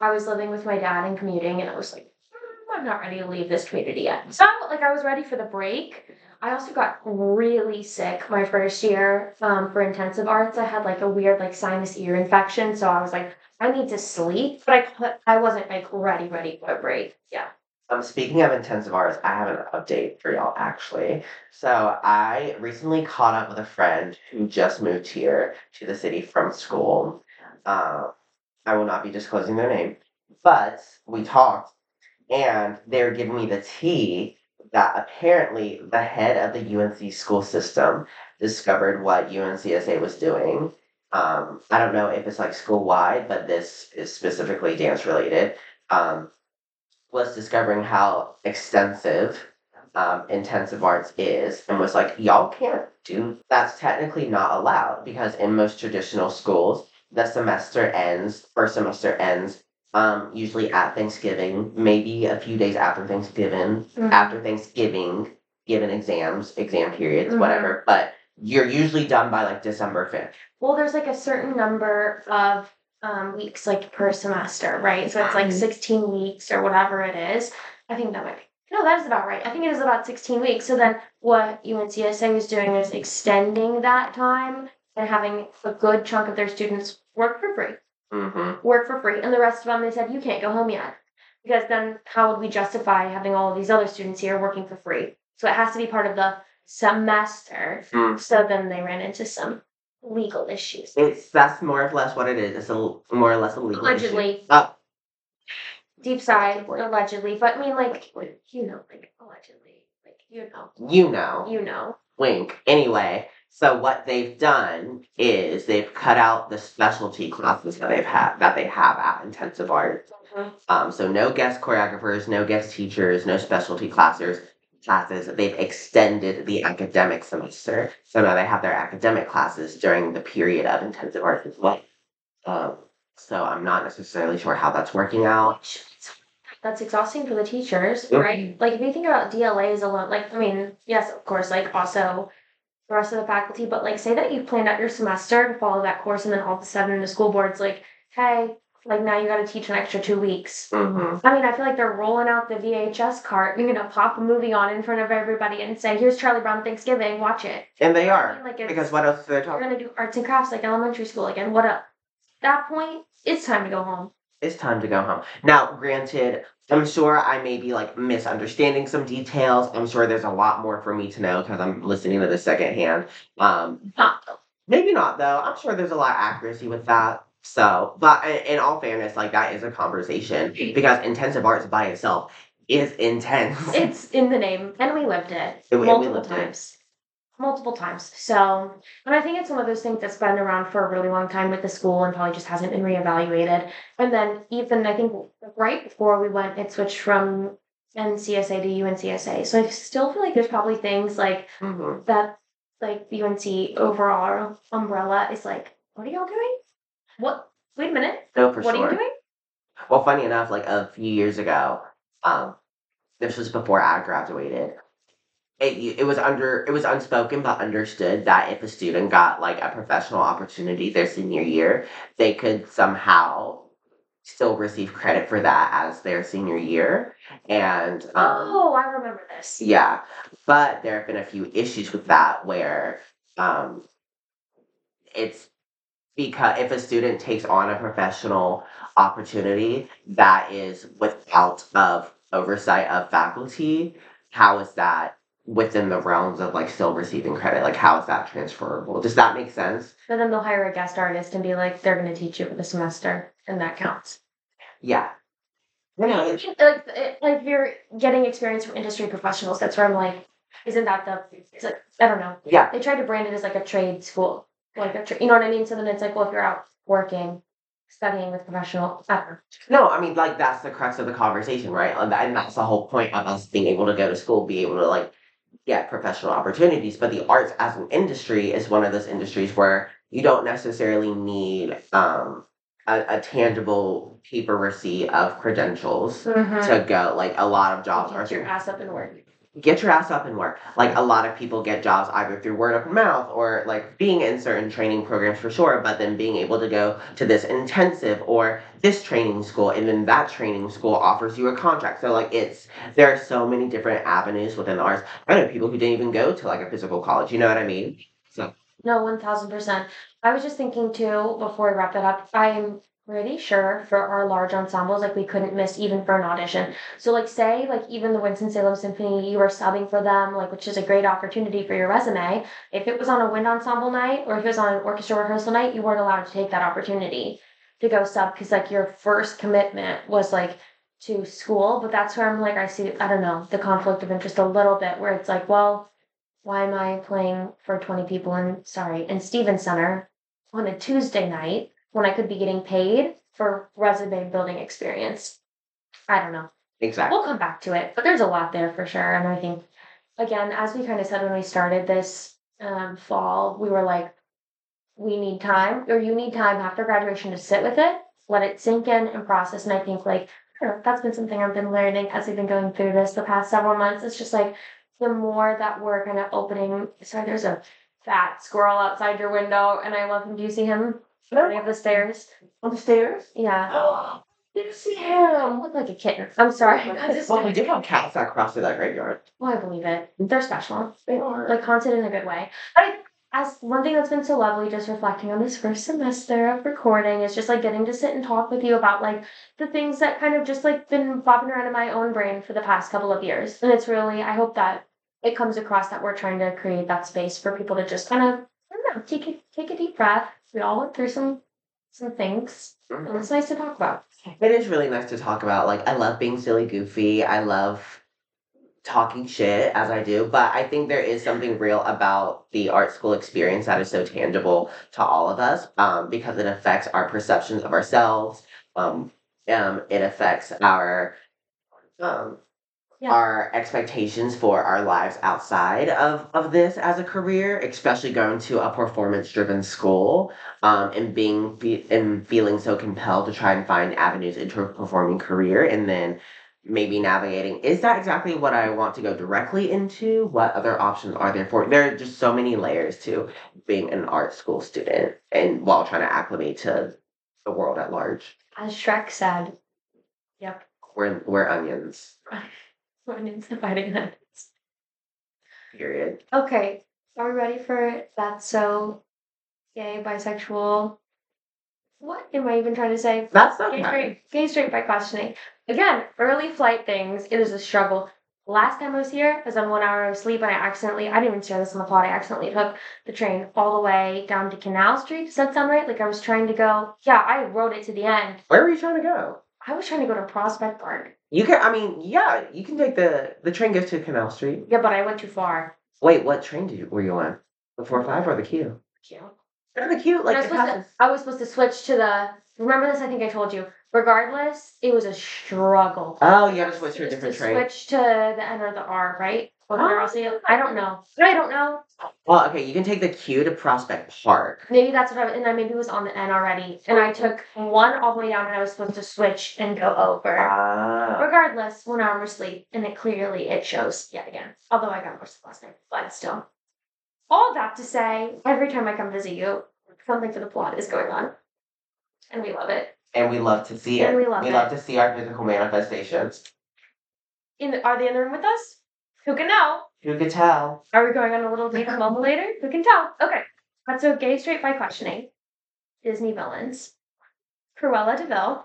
I was living with my dad and commuting, and I was like, "Mm, I'm not ready to leave this community yet. So, like, I was ready for the break. I also got really sick my first year um, for intensive arts. I had like a weird like sinus ear infection, so I was like, I need to sleep, but I I wasn't like ready ready for a break. Yeah. Um, speaking of intensive arts, I have an update for y'all actually. So I recently caught up with a friend who just moved here to the city from school. Um, I will not be disclosing their name, but we talked, and they were giving me the tea that apparently the head of the UNC school system discovered what UNCSA was doing. Um, I don't know if it's like school wide, but this is specifically dance related. Um, was discovering how extensive um, intensive arts is and was like, y'all can't do that's technically not allowed because in most traditional schools, the semester ends, first semester ends um, usually at Thanksgiving, maybe a few days after Thanksgiving, Mhm. after Thanksgiving, given exams, exam periods, Mhm. whatever. But you're usually done by like December 5th. Well, there's like a certain number of um, weeks like per semester, right? So it's like Mhm. 16 weeks or whatever it is. I think that might be. No, that is about right. I think it is about 16 weeks. So then what UNCSA was doing is extending that time and having a good chunk of their students work for free. Mm-hmm. Work for free. And the rest of them, they said, you can't go home yet. Because then how would we justify having all of these other students here working for free? So it has to be part of the semester. Mm. So then they ran into some legal issues. It's that's more or less what it is. It's a more or less a legal issue. Allegedly. Oh, Deep side, allegedly. But I mean, like, you know, like, allegedly. Like, you know. you know. You know. Wink. Anyway, so what they've done is they've cut out the specialty classes that they've had that they have at intensive art. Um, so no guest choreographers, no guest teachers, no specialty classes. Classes. They've extended the academic semester, so now they have their academic classes during the period of intensive art as well. Um, so I'm not necessarily sure how that's working out. That's exhausting for the teachers, Yep. right? Like, if you think about DLAs alone, like, I mean, yes, of course, like, also the rest of the faculty, but like, say that you've planned out your semester to follow that course, and then all of a sudden the school board's like, hey, like, now you gotta teach an extra two weeks. Mm-hmm. I mean, I feel like they're rolling out the VHS cart. You're gonna pop a movie on in front of everybody and say, "Here's Charlie Brown Thanksgiving. Watch it." And they I are mean, like because what else are they talk? we're gonna do arts and crafts like elementary school again. What up? That point, it's time to go home. It's time to go home. Now, granted, I'm sure I may be like misunderstanding some details. I'm sure there's a lot more for me to know because I'm listening to the second hand. Um, Not though. maybe not though. I'm sure there's a lot of accuracy with that. So, but in, in all fairness, like that is a conversation because intensive arts by itself is intense. It's in the name, and we lived it we multiple lived it. times. Multiple times. So, and I think it's one of those things that's been around for a really long time with the school and probably just hasn't been reevaluated. And then even I think right before we went, it switched from NCSA to UNCSA. So I still feel like there's probably things like Mhm. that, like the UNC overall umbrella is like, what are y'all doing? What? Wait a minute. No, for what sure. are you doing? Well, funny enough, like a few years ago, um, this was before I graduated. It it was under it was unspoken but understood that if a student got like a professional opportunity their senior year, they could somehow still receive credit for that as their senior year. And um, oh, I remember this. yeah, but there have been a few issues with that where um, it's because if a student takes on a professional opportunity that is without of oversight of faculty, how is that within the realms of like still receiving credit? Like how is that transferable? Does that make sense? But then they'll hire a guest artist and be like, they're going to teach you for the semester, and that counts. Yeah. You know, it's- Like, it- like if you're getting experience from industry professionals, that's where I'm like, isn't that the? It's like I don't know. yeah. They tried to brand it as like a trade school, like a you know what I mean. So then it's like, well, if you're out working, studying with professional, I. No, I mean like that's the crux of the conversation, right? And that's the whole point of us being able to go to school, be able to like get professional opportunities. But the arts as an industry is one of those industries where you don't necessarily need um a, a tangible paper receipt of credentials to go. Like a lot of jobs are your ass up and work. Get your ass up and work. Like a lot of people get jobs either through word of mouth or like being in certain training programs for sure, but then being able to go to this intensive or this training school and then that training school offers you a contract. So like it's there are so many different avenues within the arts. I know people who didn't even go to like a physical college, you know what I mean? So no, one thousand percent. I was just thinking too before we wrap it up. I'm pretty sure for our large ensembles, like we couldn't miss even for an audition. So like say like even the Winston Salem Symphony, you were subbing for them, like which is a great opportunity for your resume. If it was on a wind ensemble night or if it was on an orchestra rehearsal night, you weren't allowed to take that opportunity to go sub because like your first commitment was like to school. But that's where I'm like I see I don't know the conflict of interest a little bit where it's like well why am I playing for 20 people in, sorry, in Stevens Center on a Tuesday night when I could be getting paid for resume building experience? I don't know. Exactly. We'll come back to it, but there's a lot there for sure. And I think again, as we kind of said when we started this um, fall, we were like, we need time, or you need time after graduation to sit with it, let it sink in and process. And I think like I don't know, that's been something I've been learning as we've been going through this the past several months. It's just like the more that we're kind of opening. Sorry, there's a fat squirrel outside your window, and I love him. Do you see him? Running up the stairs. On the stairs? Yeah, Did you see him? look like a kitten. I'm sorry. Well, we did have cats that crossed through that graveyard. well, I believe it. They're special. They are. like haunted in a good way. But I, as one thing that's been so lovely, just reflecting on this first semester of recording, is just like getting to sit and talk with you about like the things that kind of just like been bobbing around in my own brain for the past couple of years. And it's really, I hope that it comes across that we're trying to create that space for people to just kind of, I don't know, take a take a deep breath. We all went through some some things, and it's nice to talk about. It is really nice to talk about. Like, I love being silly goofy. I love talking shit as I do, but I think there is something real about the art school experience that is so tangible to all of us um, because it affects our perceptions of ourselves. Um, um, it affects our um, Yeah. our expectations for our lives outside of, of this as a career, especially going to a performance driven school um, and being and feeling so compelled to try and find avenues into a performing career and then maybe navigating is that exactly what I want to go directly into? What other options are there for there are just so many layers to being an art school student and while trying to acclimate to the world at large. As Shrek said, "Yep, We're we're onions. onions dividing that." Period. Okay, are we ready for that's so gay, bisexual? What am I even trying to say? That's Gay okay. straight, gay straight by questioning. Again, early flight things, it is a struggle. Last time I was here, I was on one hour of sleep and I accidentally, I didn't even share this on the pod, I accidentally took the train all the way down to Canal Street. Does that sound right? Like I was trying to go, yeah, I rode it to the end. Where were you trying to go? I was trying to go to Prospect Park. You can I mean, yeah, you can take the the train goes to Canal Street. Yeah, but I went too far. Wait, what train did you were you on? The four five or the Q? Cute. Or the Q, like I, was supposed to, I was supposed to switch to the. Remember this? I think I told you. Regardless, it was a struggle. Oh, you have to switch to a different to train. Switch to the N or the R, right? Or. I don't know. I don't know. Well, okay, you can take the Q to Prospect Park. Maybe that's what I and I maybe was on the N already, and I took one all the way down, and I was supposed to switch and go over. Ah. Regardless, one hour of sleep, and it clearly it shows yet again. Although I got more sleep last night, but still. All that to say, every time I come visit you, something for the plot is going on, and we love it. and we love to see it. And we love love it. to see our physical manifestations. In the, are they in the room with us? Who can know? Who can tell? Are we going on a little date with Mama later? Who can tell? Okay. That's so gay straight by questioning. Disney villains. Cruella de Vil.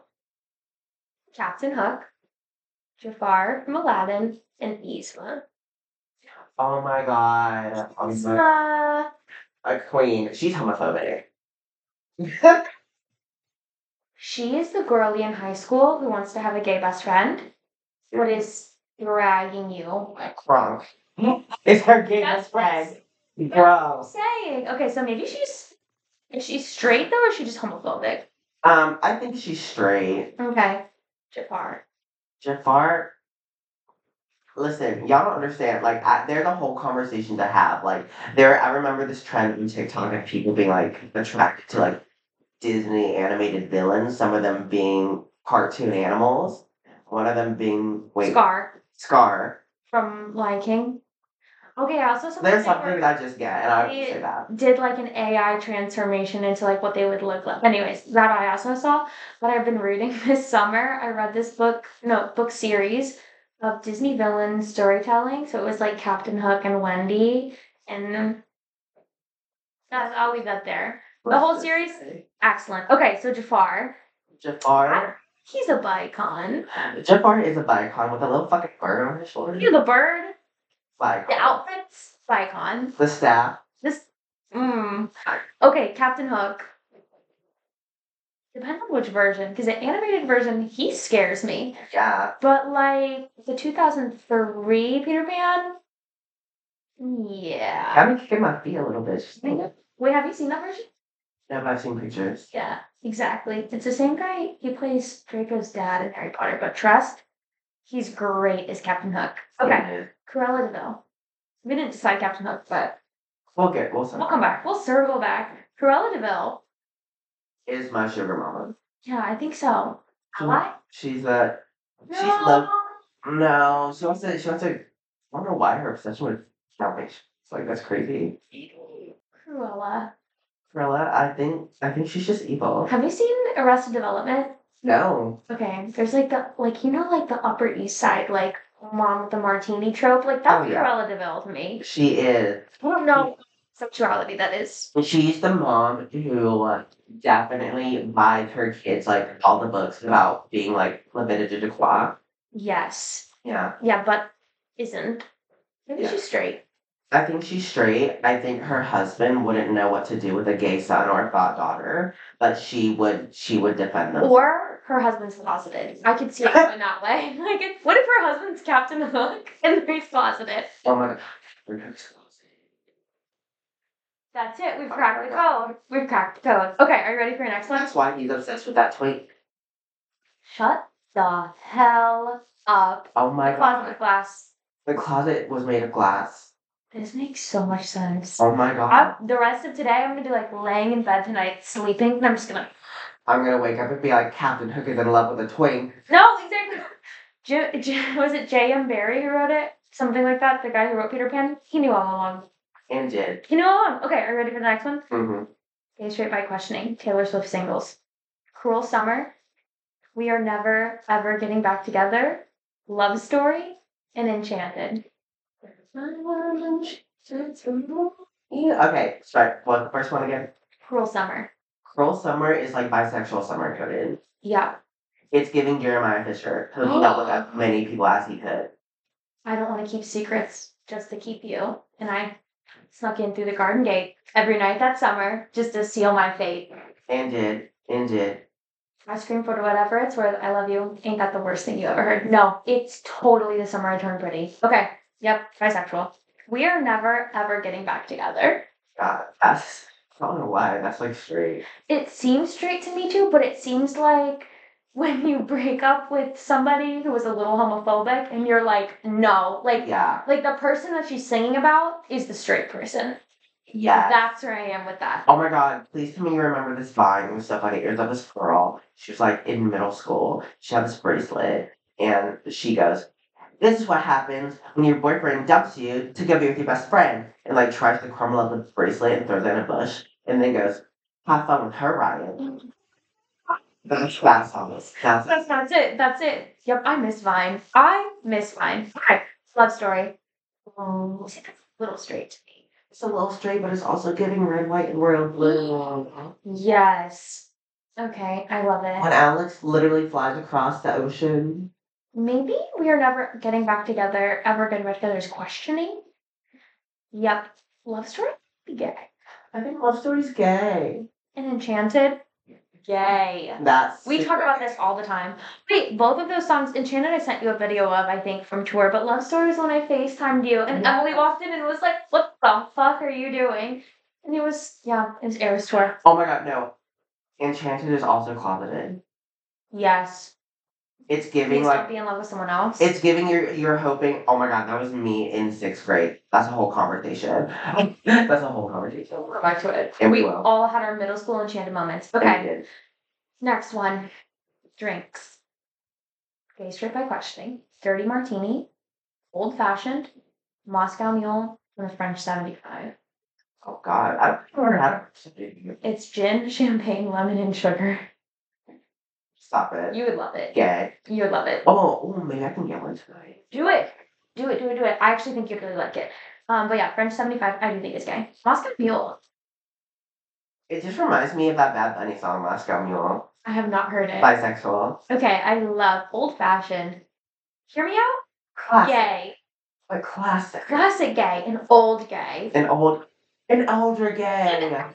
Captain Hook. Jafar from Aladdin. And Yzma. Oh my god. My, Yzma. a queen. She's homophobic. She is the girlie in high school who wants to have a gay best friend. What is dragging you? Crunk. Is her gay That's- best friend. Bro. saying. Okay, so maybe she's is she straight though or is she just homophobic? Um, I think she's straight. Okay. Jafar. Jafar, listen, y'all don't understand. Like, I, there's a whole conversation to have. Like, there, I remember this trend on TikTok of people being like attracted to like Disney animated villains. Some of them being cartoon animals. One of them being wait Scar Scar. from Lion King. Okay, I also saw There's something that I just get, and I would say that. did like an AI transformation into like what they would look like. Anyways, that I also saw. But I've been reading this summer. I read this book, no book series of Disney villain storytelling. So it was like Captain Hook and Wendy, and that's I'll leave that there. The whole series? Excellent. Okay, so Jafar, Jafar. He's a bicon. Jafar is a bicon with a little fucking bird on his shoulder. You're the bird, Bicon. the outfits, bicon. The staff. This, mm. Okay, Captain Hook. Depends on which version, because the animated version, he scares me. Yeah. But like the 2003 Peter Pan, yeah. Kind of kicking my feet a little bit. Wait, have you seen that version? But I've seen pictures. Yeah, exactly. It's the same guy. He plays Draco's dad in Harry Potter, but trust, he's great as Captain Hook. Okay, Cruella de Vil. We didn't decide Captain Hook, but We'll get, we'll we'll come back. We'll circle back. Cruella de Vil. Is my sugar mama. Yeah, I think so. Why? She's a, she's No. love, no, she wants to, she wants to, I don't know why her obsession with Dalmatians. It's like, that's crazy. Cruella. Cruella, I think, I think she's just evil. Have you seen Arrested Development? No. Okay, there's like the like you know like the Upper East Side like mom with the martini trope like that's Oh, yeah. Cruella de Vil to me. She is. I don't know sexuality that is. She's the mom who definitely buys her kids like all the books about being like limited de Croix. Yes, Yeah. yeah, but isn't. Maybe Yeah. she's straight. I think she's straight. I think her husband wouldn't know what to do with a gay son or a thought daughter, but she would she would defend them. Or her husband's closeted. I could see it going that way. Like, it, what if her husband's Captain Hook and he's closeted? oh my god. Her husband's closeted. That's it. We've cracked the code. We've cracked the code. Okay, are you ready for your next one? That's why he's obsessed with that twink. Shut the hell up. Oh my The closet god. with glass. The closet was made of glass. This makes so much sense. Oh my god. I, the rest of today, I'm gonna be like laying in bed tonight, sleeping, and I'm just gonna. I'm gonna wake up and be like Captain Hook is in love with a twink. No, exactly. J- J- was it J.M. Barrie who wrote it? Something like that. The guy who wrote Peter Pan. He knew all along. And did. He knew all along. Okay, are you ready for the next one? Mm-hmm. Okay, straight by questioning. Taylor Swift singles. Cruel Summer. We are never ever getting back together. Love Story and Enchanted. Okay, sorry. What's the first one again? Cruel Summer. Cruel Summer is like bisexual summer coded. Yeah. It's giving Jeremiah Fisher who he dealt with as many people as he could. I don't want to keep secrets just to keep you. And I snuck in through the garden gate every night that summer just to seal my fate. And did. And did. I scream for whatever it's worth. I love you. Ain't that the worst thing you ever heard? No, it's totally the summer I turned pretty. Okay. Yep. Bisexual. We are never ever getting back together. God, that's I don't know why. That's like straight. It seems straight to me too, but it seems like when you break up with somebody who was a little homophobic and you're like, no, like Yeah. like the person that she's singing about is the straight person. Yeah. That's where I am with that. Oh my god, please tell me you remember this vine with so funny. It was of this girl. She was like in middle school. She had this bracelet. And she goes, This is what happens when your boyfriend dumps you to go be with your best friend. And like tries to crumble up the bracelet and throws it in a bush. And then goes, Have fun with her, Ryan. That's that song. That's That's that's it. That's it. Yep, I miss Vine. I miss Vine. Okay, love story. Um, see, that's a little straight to me. it's a little straight, but it's also giving red, white, and royal blue. Yes. Okay, I love it. When Alex literally flies across the ocean. Maybe we are never getting back together, ever getting back together is questioning. Yep. Love story? Gay. I think Love Story's gay. And Enchanted? Gay. That's We talk about this all the time. Wait, both of those songs, Enchanted, I sent you a video of, I think, from tour, but Love Story is when I FaceTimed you, and Yeah. Emily walked in and was like, What the fuck are you doing? And it was, yeah, it was Eras tour. Oh my god, no. Enchanted is also closeted. Yes. It's giving don't like be in love with someone else. it's giving you're you're hoping oh my god, that was me in sixth grade. That's a whole conversation. That's a whole conversation. We'll go back to it. And we all had our middle school enchanted moments. Okay, next one. Drinks. Okay, straight by questioning. Dirty martini, old fashioned, Moscow mule, and a French 75. Oh god, I've never had a It's gin, champagne, lemon, and sugar. Stop it. You would love it. Gay. You would love it. Oh, oh, maybe I can get one tonight. Do it. Do it, do it, do it. I actually think you'd really like it. Um, but yeah, French 75, I do think is gay. Moscow mule. It just reminds me of that Bad Bunny song, Moscow Mule. I have not heard it. Bisexual. Okay, I love old fashioned. Hear me out? Classic. Gay. Like classic. Classic gay and old gay. An old an older gay.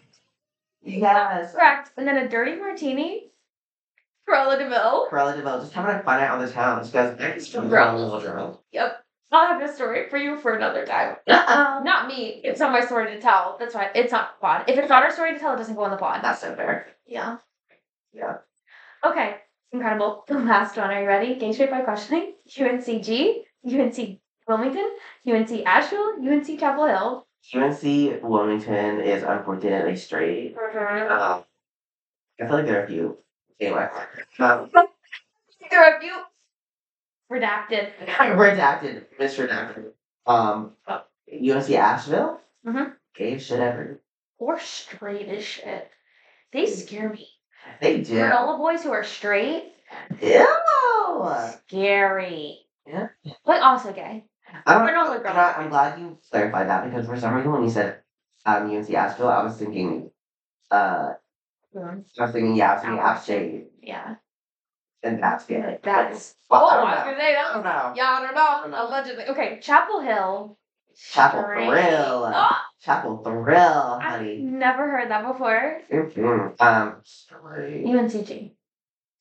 Yes. Correct. And then a dirty martini. Cruella de Vil. Cruella de Vil just having a fun night on the town. She goes, "It's from Cruella Cruella Yep. I'll have a story for you for another time. Deville." Not me. It's not my story to tell. That's why it's not pod. If it's not our story to tell, it doesn't go on the pod. That's so fair. yeah. Yeah. Okay. Incredible. The last one. Are you ready? Game straight by questioning. UNCG. UNC Wilmington, UNC Asheville, UNC Chapel Hill. UNC Wilmington is unfortunately straight. Mm-hmm. Um, I feel like there are a few. Anyway, um, There are a few redacted. redacted, misredacted. Um, UNC Asheville. Mhm. Gay shit ever. Or straight as shit. They scare me. They do. For all the boys who are straight, Ew. scary. Yeah. But also gay. I don't, you know, I'm glad you clarified that because for some reason when you said um, UNC Asheville, I was thinking, uh, Mm, I was thinking, yeah, I was thinking Apple. App Shade Yeah. and that's gay. That's. Well, oh, I don't I was know. gonna say I that. don't know. Yeah, I don't don't know. know. Allegedly. Okay, Chapel Hill. Chapel Straight. Thrill. Oh, Chapel Thrill, I've honey. never heard that before. Mhm. Um, straight. UNCG.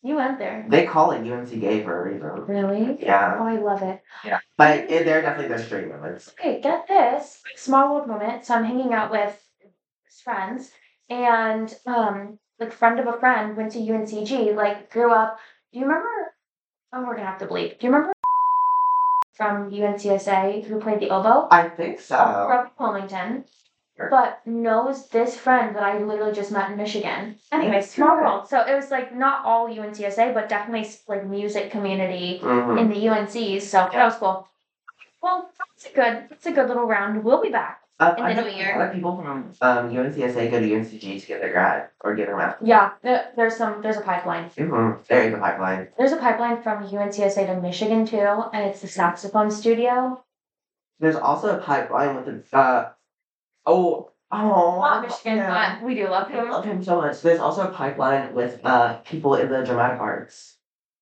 You went there. They call it UNC gay for a reason. Really? Yeah, Oh, I love it. Yeah. But it, they're definitely their straight moments. Okay, get this small world moment. So I'm hanging out with friends, and um, like friend of a friend went to UNCG. Like grew up. Do you remember? Oh, we're gonna have to bleep. Do you remember from UNCSA who played the oboe? I think so. From in Wilmington, Sure. but knows this friend that I literally just met in Michigan. Anyway, small world. So it was like not all UNCSA, but definitely like music community Mhm. in the UNCs. So that was cool. Well, that's a good. That's a good little round. We'll be back. Uh, in I the new. A lot of people from um, UNCSA go to UNCG to get their grad or get their master's. Yeah, there, there's some. There's a pipeline. Mm-hmm. There is a pipeline. There's a pipeline from UNCSA to Michigan too, and it's the saxophone studio. There's also a pipeline with the uh oh oh Not Michigan, yeah. but we do love I him. love him so much. There's also a pipeline with uh people in the dramatic arts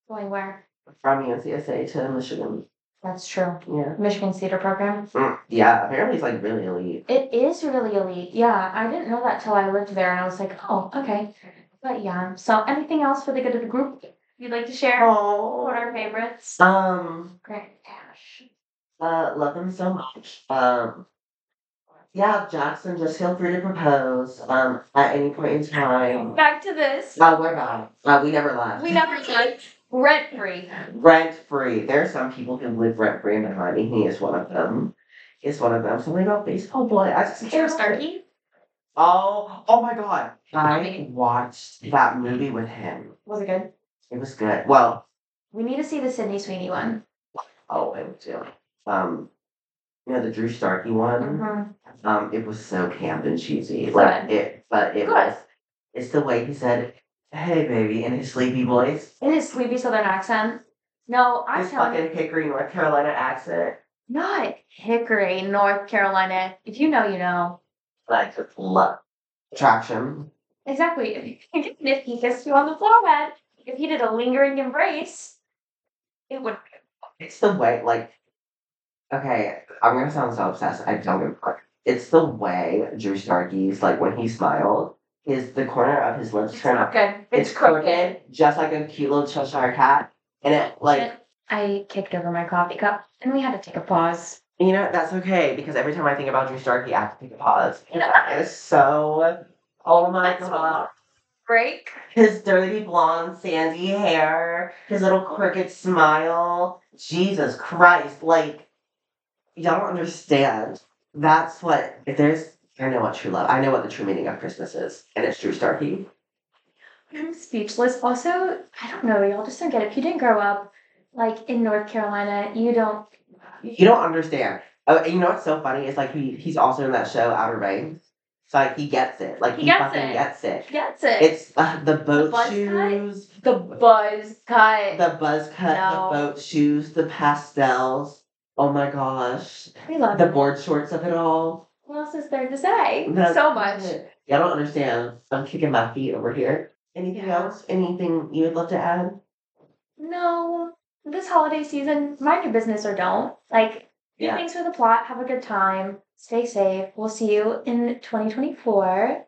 Going where? from UNCSA to Michigan. That's true. Yeah. Michigan's theater program. Mm, yeah, apparently it's like really elite. It is really elite. Yeah, I didn't know that till I lived there, and I was like, oh, okay. But yeah. So, anything else for the good of the group you'd like to share? Oh, What are our favorites? Um Grant Cash. uh love them so much. Um yeah, Jackson, just feel free to propose um at any point in time. Back to this. Uh, we're back. Uh, we never left. We never said rent free. rent free. There are some people who live rent free in behind. He is one of them. He is one of them. Something about baseball boy. I just Drew Starkey. Oh, oh my god. I watched that movie with him. Was it good? It was good. Well, We need to see the Sydney Sweeney one. oh, it was too. Um, you know the Drew Starkey one. Mm-hmm. Um, it was so camp and cheesy. Like Good. it, but it Good. was. It's the way he said, "Hey, baby," in his sleepy voice. In his sleepy southern accent. No, I'm His telling you, fucking Hickory, North Carolina accent. not Hickory, North Carolina. If you know, you know. Like just love attraction. Exactly. If he kissed you on the forehead, if he did a lingering embrace, it would. It's the way, like, okay, I'm gonna sound so obsessed. I don't give a fuck. It's the way Drew Starkey's like when he smiled, his the corner of his lips turn up. crooked. It's crooked, just like a cute little Cheshire cat, and it like I kicked over my coffee cup, and we had to take a pause. you know that's okay because every time I think about Drew Starkey, I have to take a pause. Yeah. It's so. Oh my That's god. Break. His dirty blonde sandy hair, his little crooked smile. Jesus Christ, like y'all don't understand. That's what if there's I know what true love. I know what the true meaning of Christmas is, and it's Drew Starkey. I'm speechless. Also, I don't know. Y'all just don't get it. If you didn't grow up like in North Carolina, you don't. You don't understand. Oh, and you know what's so funny? It's like he he's also in that show Outer Banks. So like he gets it. Like He he, gets fucking it. gets it. Gets it. It's uh, the boat cut? shoes, the buzz cut. the buzz cut, No. the boat shoes, the pastels. Oh my gosh. we love The it. board shorts of it all. What else is there to say? That's so much. it. Y'all don't understand. I'm kicking my feet over here. Anything Yeah. else? Anything you would love to add? No, this holiday season, mind your business or don't. Like, do Yeah. things for the plot, have a good time, stay safe. We'll see you in 2024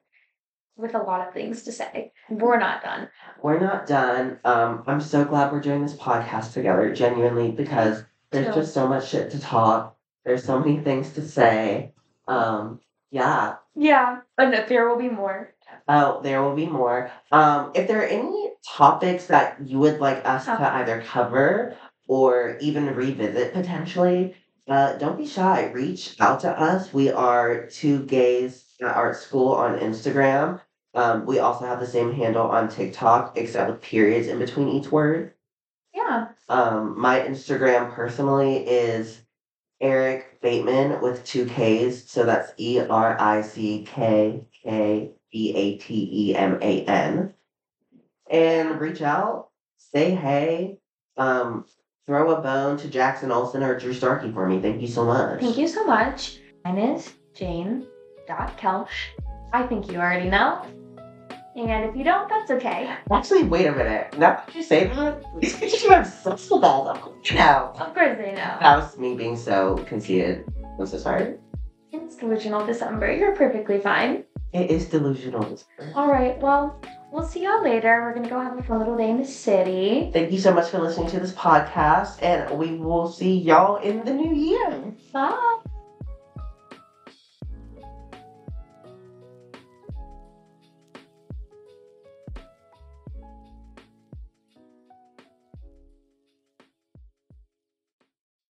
with a lot of things to say. We're not done. We're not done. Um, I'm so glad we're doing this podcast together, genuinely, because there's just so much shit to talk. There's so many things to say. Um, yeah. Yeah, and there will be more. Oh, there will be more. Um, if there are any topics that you would like us to either cover or even revisit potentially, uh, don't be shy. Reach out to us. We are two gays at art school on Instagram. Um, we also have the same handle on TikTok, except with periods in between each word. Yeah. Um, my Instagram personally is Eric Bateman with two K's. So that's E R I C K K B A T E M A N. And reach out, say hey, um, throw a bone to Jackson Olson or Drew Starkey for me. Thank you so much. Thank you so much. Mine is Jane Kelch. I think you already know. And if you don't, that's okay. Actually, wait a minute. Now that you say that, these bitches are obsessed with that. I'm like, No. Of course they know. That was me being so conceited. I'm so sorry. It's delusional December. You're perfectly fine. It is delusional. December. All right. Well, we'll see y'all later. We're gonna go have a fun little day in the city. Thank you so much for listening to this podcast, and we will see y'all in the new year. Bye.